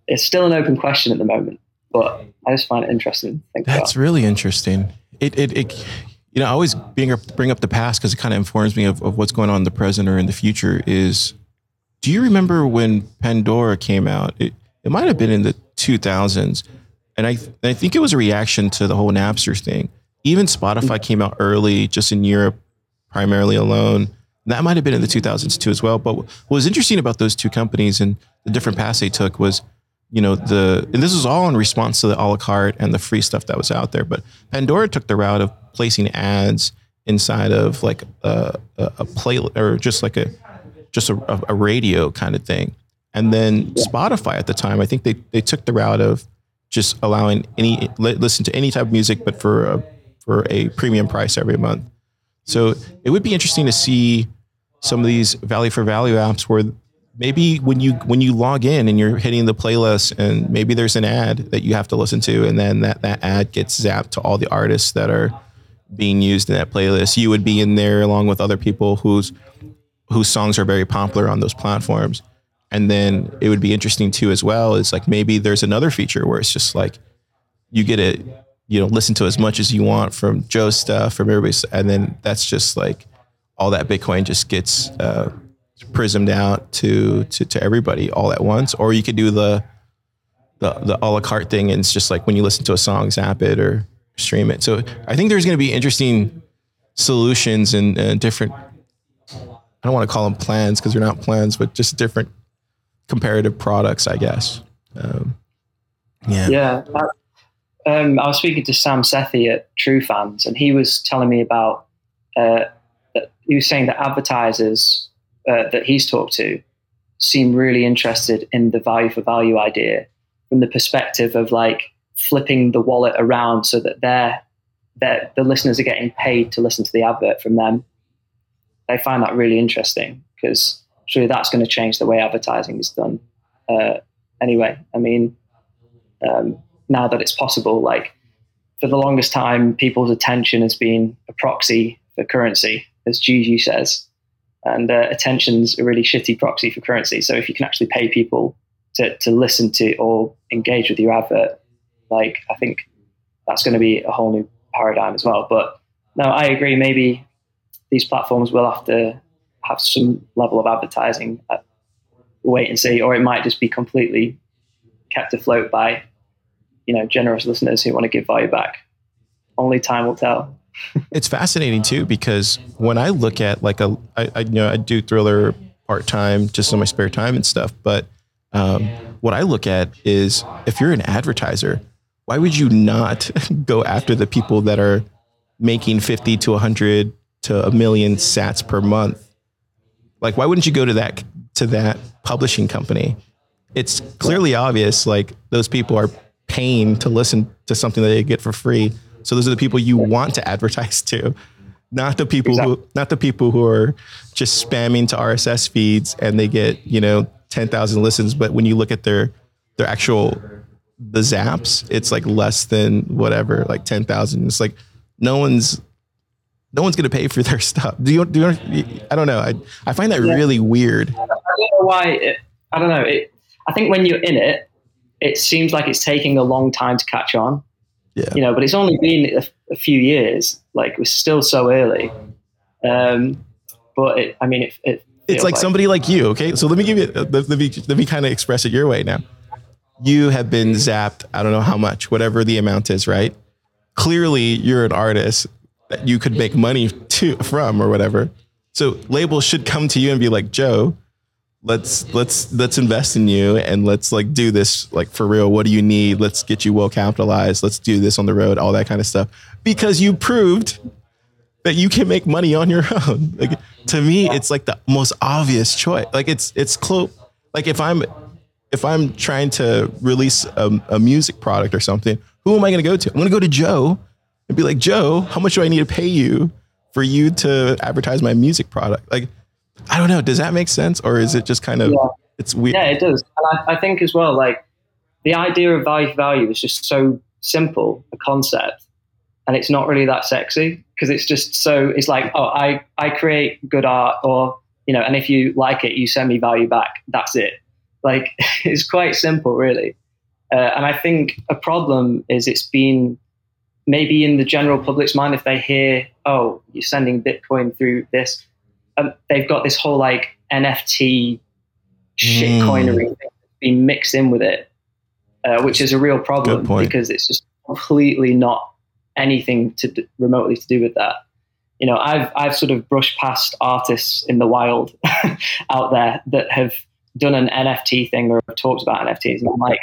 It's still an open question at the moment, but I just find it interesting. That's about. really interesting. It, it, it, you know, I always being bring up the past because it kind of informs me of, of what's going on in the present or in the future. Is do you remember when Pandora came out? It, it might have been in the 2000s, and I I think it was a reaction to the whole Napster thing. Even Spotify mm. came out early, just in Europe, primarily alone. That might have been in the 2000s too as well. But what was interesting about those two companies and the different paths they took was, you know, the and this was all in response to the a la carte and the free stuff that was out there. But Pandora took the route of placing ads inside of like a, a, a play or just like a just a, a radio kind of thing. And then Spotify at the time, I think they they took the route of just allowing any listen to any type of music, but for a for a premium price every month. So it would be interesting to see some of these value for value apps where maybe when you when you log in and you're hitting the playlist and maybe there's an ad that you have to listen to and then that that ad gets zapped to all the artists that are being used in that playlist you would be in there along with other people whose whose songs are very popular on those platforms. And then it would be interesting too as well is like maybe there's another feature where it's just like you get it you know listen to as much as you want from joe's stuff from everybody's and then that's just like all that Bitcoin just gets uh, prismed out to, to to everybody all at once, or you could do the the the a la carte thing, and it's just like when you listen to a song, zap it or stream it. So I think there's going to be interesting solutions and, different. I don't want to call them plans because they're not plans, but just different comparative products, I guess. Um, yeah. Yeah. Um, I was speaking to Sam Sethi at True Fans, and he was telling me about uh, he was saying that advertisers uh, that he's talked to seem really interested in the value for value idea from the perspective of like flipping the wallet around so that they're, they're, the listeners are getting paid to listen to the advert from them. They find that really interesting because surely that's going to change the way advertising is done. Uh, anyway, I mean, um, now that it's possible, like for the longest time, people's attention has been a proxy for currency as Gigi says. And uh, attention's a really shitty proxy for currency. So if you can actually pay people to, to listen to or engage with your advert, like I think that's going to be a whole new paradigm as well. But no, I agree. Maybe these platforms will have to have some level of advertising. Uh, wait and see, or it might just be completely kept afloat by you know generous listeners who want to give value back. Only time will tell it's fascinating too because when I look at like a, I, I you know I do thriller part time just in my spare time and stuff, but um, what I look at is if you're an advertiser, why would you not go after the people that are making fifty to hundred to a million sats per month? Like, why wouldn't you go to that to that publishing company? It's clearly obvious. Like those people are paying to listen to something that they get for free so those are the people you want to advertise to, not the people exactly. who not the people who are just spamming to RSS feeds and they get you know ten thousand listens. But when you look at their their actual the zaps, it's like less than whatever, like ten thousand. It's like no one's no one's going to pay for their stuff. Do you? Do you? I don't know. I I find that yeah. really weird. I don't know why. It, I don't know. It, I think when you're in it, it seems like it's taking a long time to catch on. Yeah. You know, but it's only been a, a few years. Like we're still so early. Um, but it, I mean, it, it it's like, like, somebody like you. Okay, so let me give you let, let me let me kind of express it your way now. You have been zapped. I don't know how much, whatever the amount is, right? Clearly, you're an artist that you could make money to from or whatever. So labels should come to you and be like, Joe, let's let's let's invest in you and let's like do this like for real. What do you need? Let's get you well capitalized. Let's do this on the road, all that kind of stuff. Because you proved that you can make money on your own. Like to me, it's like the most obvious choice. Like it's it's close. Like if I'm if I'm trying to release a, a music product or something, who am I going to go to? I'm going to go to Joe and be like, Joe, how much do I need to pay you for you to advertise my music product? Like, I don't know. Does that make sense, or is it just kind of Yeah. it's weird? Yeah, it does. And I, I think as well, like the idea of value for value is just so simple a concept, and it's not really that sexy because it's just so. It's like, oh, I I create good art, or you know, and if you like it, you send me value back. That's it. Like it's quite simple, really. Uh, and I think a problem is it's been maybe in the general public's mind if they hear, oh, you're sending Bitcoin through this, um, they've got this whole like NFT shitcoinery thing that's mixed in with it, uh, which is a real problem because it's just completely not anything to d- remotely to do with that. You know, I've I've sort of brushed past artists in the wild out there that have done an NFT thing or have talked about NFTs, and I'm like,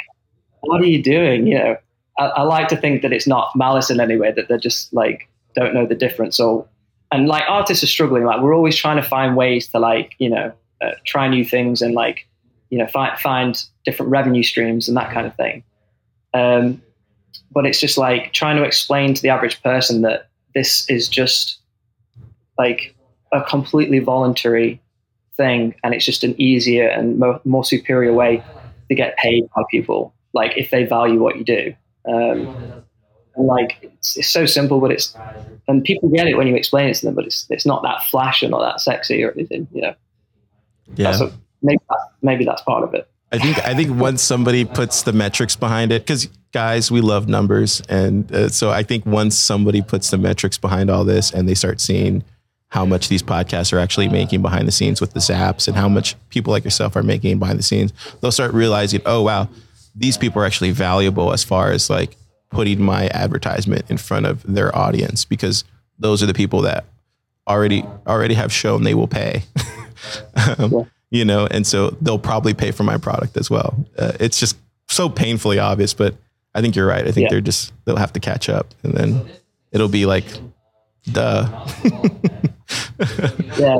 what are you doing? You know, I, I like to think that it's not malice in any way; that they're just like don't know the difference. Or and like artists are struggling. Like we're always trying to find ways to like you know uh, try new things and like you know find find different revenue streams and that kind of thing. Um, but it's just like trying to explain to the average person that this is just like a completely voluntary thing, and it's just an easier and mo- more superior way to get paid by people. Like if they value what you do. Um, and like it's, it's so simple, but it's and people get it when you explain it to them, but it's it's not that flash or not that sexy or anything. You know, Yeah. that's what, maybe that, maybe that's part of it. I think I think once somebody puts the metrics behind it, because guys, we love numbers, and uh, so I think once somebody puts the metrics behind all this, and they start seeing how much these podcasts are actually making behind the scenes with the zaps, and how much people like yourself are making behind the scenes, they'll start realizing, oh wow, these people are actually valuable as far as like putting my advertisement in front of their audience, because those are the people that already already have shown they will pay. um, Yeah. You know, and so they'll probably pay for my product as well. Uh, it's just so painfully obvious, but I think you're right. I think Yeah. they're just they'll have to catch up, and then it'll be like, duh. yeah,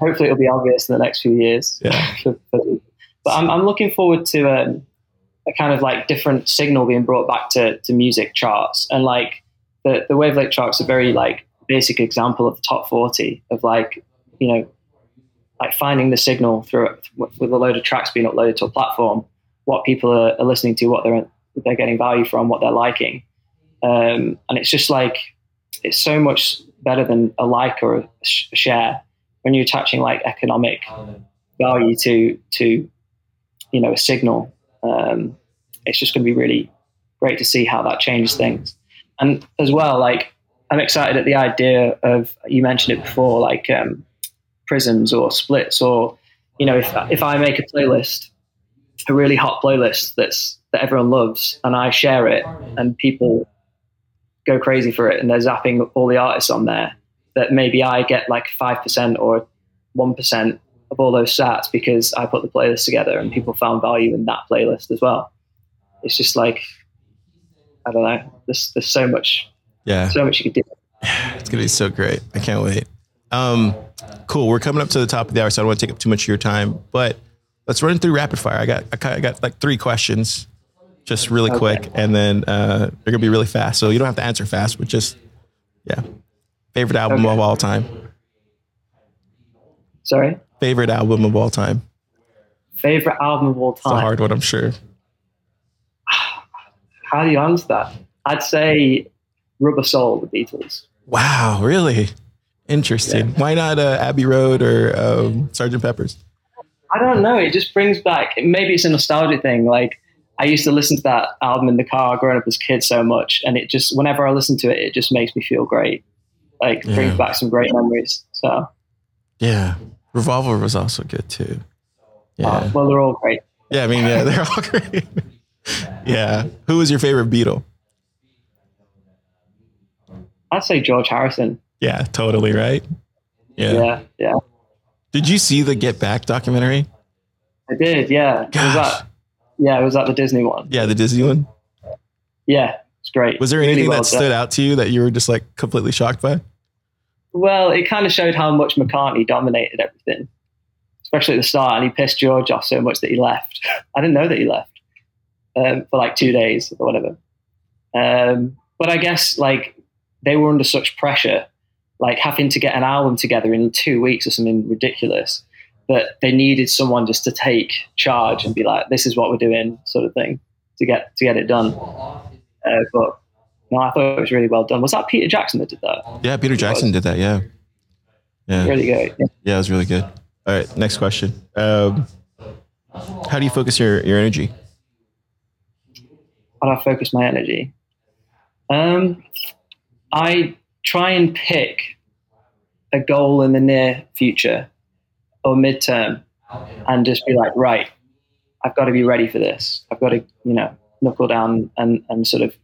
hopefully it'll be obvious in the next few years. Yeah. But I'm, I'm looking forward to um, a kind of like different signal being brought back to, to music charts. And like the, the Wavlake charts are very like basic example of the top 40 of like, you know, like finding the signal through with a load of tracks being uploaded to a platform, what people are, are listening to, what they're, they're getting value from, what they're liking. Um, and it's just like, it's so much better than a like or a sh- share when you're attaching like economic value to to you know a signal um, it's just going to be really great to see how that changes things. And as well like i'm excited at the idea of you mentioned it before like um, prisms or splits or you know if, if i make a playlist a really hot playlist that's that everyone loves and i share it and people go crazy for it and they're zapping all the artists on there that maybe i get like 5% or 1% of all those stats because I put the playlist together and people found value in that playlist as well. It's just like, I don't know, there's, there's so much, Yeah, so much you could do. it's gonna be so great. I can't wait. Um, cool. We're coming up to the top of the hour, so I don't want to take up too much of your time. But let's run through rapid fire. I got I got like three questions, just really Okay. quick, and then uh, they're gonna be really fast. So you don't have to answer fast, but just yeah. Favorite album Okay. of all time. Sorry. Favorite album of all time. Favorite album of all It's a time. hard one, I'm sure. How do you answer that? I'd say Rubber Soul, the Beatles. Wow, really interesting. Why not uh, Abbey Road or um, Sergeant Pepper's? I don't know. It just brings back. Maybe it's a nostalgia thing. Like I used to listen to that album in the car growing up as a kid so much, and it just whenever I listen to it, it just makes me feel great. Like brings Yeah. back some great memories. So Yeah, Revolver was also good too. Yeah, uh, well, they're all great. yeah. I mean, yeah, they're all great. yeah. Who was your favorite Beatle? I'd say George Harrison. Yeah, totally right. Yeah. Yeah, yeah. Did you see the Get Back documentary? I did. Yeah. It was Gosh. that. Yeah, it was at the Disney one. Yeah, the Disney one. Yeah, it's great. Was there Really anything well that done. stood out to you that you were just like completely shocked by? Well, it kind of showed how much McCartney dominated everything, especially at the start, and he pissed George off so much that he left. I didn't know that he left um, for like two days or whatever. Um, but I guess like they were under such pressure, like having to get an album together in two weeks or something ridiculous, that they needed someone just to take charge and be like, "This is what we're doing," sort of thing, to get to get it done. Uh, but no, I thought it was really well done. Was that Peter Jackson that did that? Yeah, Peter Jackson did that. Yeah. Yeah. Really good. Yeah. Yeah, it was really good. All right, next question. Um, how do you focus your, your energy? how do I focus my energy? Um, I try and pick a goal in the near future or midterm and just be like, right, I've got to be ready for this. I've got to, you know, knuckle down and, and sort of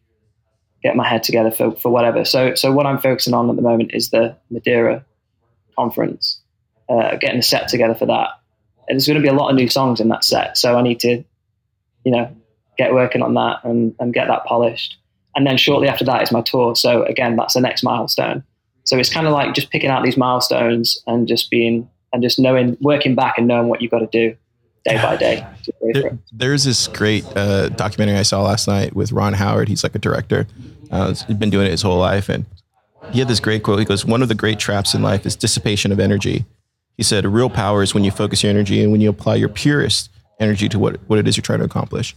get my head together for, for whatever. So, so what I'm focusing on at the moment is the Madeira conference, uh, getting a set together for that. And there's going to be a lot of new songs in that set. So I need to, you know, get working on that and, and get that polished. And then shortly after that is my tour. So again, that's the next milestone. So it's kind of like just picking out these milestones and just being and just knowing, working back and knowing what you've got to do day by day. to go for There, there's this great uh, documentary I saw last night with Ron Howard. He's like a director. Uh, he's been doing it his whole life, and he had this great quote. He goes, "One of the great traps in life is dissipation of energy." He said, "Real power is when you focus your energy and when you apply your purest energy to what what it is you're trying to accomplish."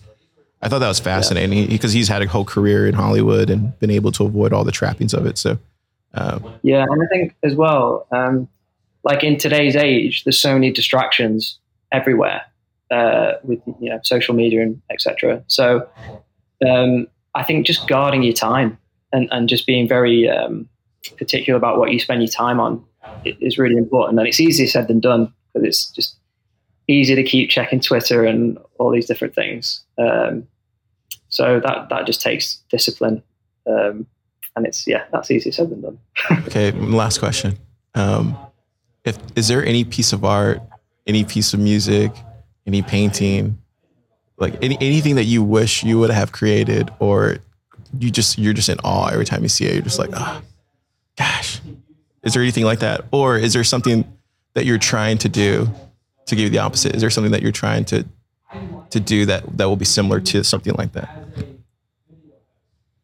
I thought that was fascinating because he's had a whole career in Hollywood and been able to avoid all the trappings of it. So, uh, Yeah, and I think as well, um, like in today's age, there's so many distractions everywhere uh, with you know social media and etc. So um, I think just guarding your time and, and just being very um, particular about what you spend your time on is really important. And it's easier said than done because it's just easy to keep checking Twitter and all these different things. Um, so that that just takes discipline. Um, and it's yeah, that's easier said than done. Okay, last question. Um, if is there any piece of art, any piece of music, any painting, like any anything that you wish you would have created, or you just you're just in awe every time you see it. You're just like, ah, gosh. Is there anything like that, or is there something that you're trying to do to give you the opposite? Is there something that you're trying to to do that that will be similar to something like that?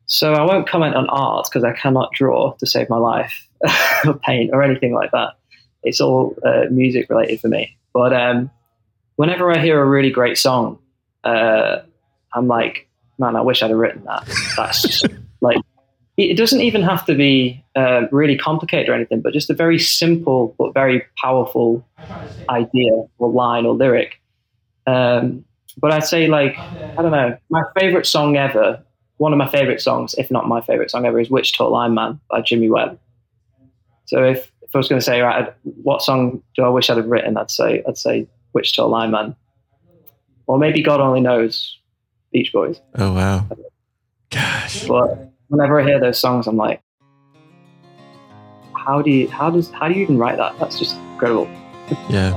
So I won't comment on art because I cannot draw to save my life, or paint or anything like that. It's all uh, music related for me. But um, whenever I hear a really great song, uh, I'm like, man, I wish I'd have written that. That's just like, it doesn't even have to be uh, really complicated or anything, but just a very simple but very powerful idea or line or lyric. Um, but I'd say, like, I don't know, my favorite song ever one of my favorite songs, if not my favorite song ever, is Wichita Lineman by Jimmy Webb. So if, if I was going to say, right, what song do I wish I'd have written? I'd say, I'd say Wichita Lineman. Or maybe God Only Knows Beach Boys. Oh wow, gosh. But whenever I hear those songs, I'm like, how do you, how does, how do you even write that? That's just incredible. Yeah.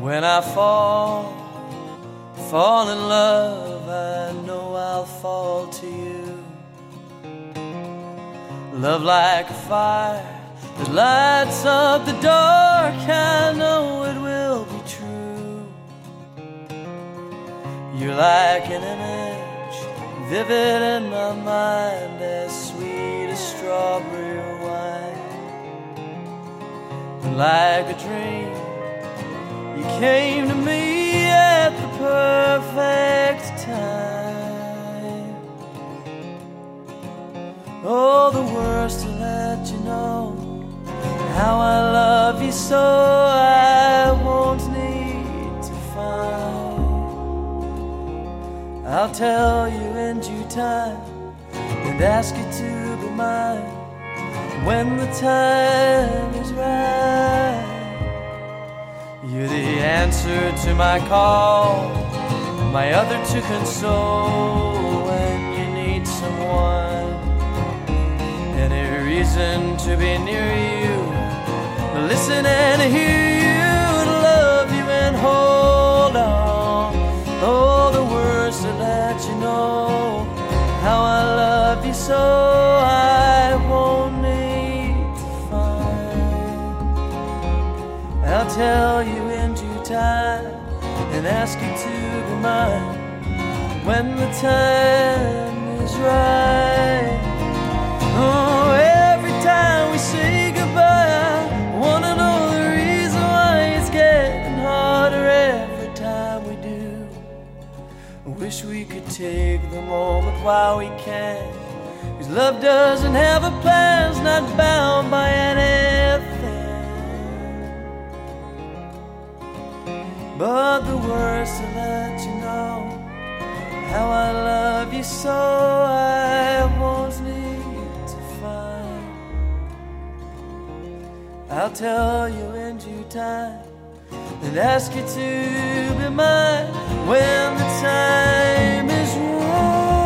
When I fall, fall in love, I know I'll fall to you. Love like a fire that lights up the dark, I know it will be true. You're like an image, vivid in my mind, as sweet as strawberry wine. And like a dream, you came to me at the perfect time. Oh, the words to let you know how I love you so I won't need to find. I'll tell you in due time and ask you to be mine when the time is right. You're the answer to my call, my other to console reason to be near you, listen and hear you, love you and hold on. Oh, the words to let you know how I love you so I won't need to find. I'll tell you in due time and ask you to be mine when the time is right. Oh, time we say goodbye, wanna know the reason why it's getting harder every time we do. Wish we could take the moment while we can. Cause love doesn't have a plan, it's not bound by anything. But the words to let you know how I love you so I won't I'll tell you in due time and ask you to be mine when the time is right.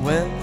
When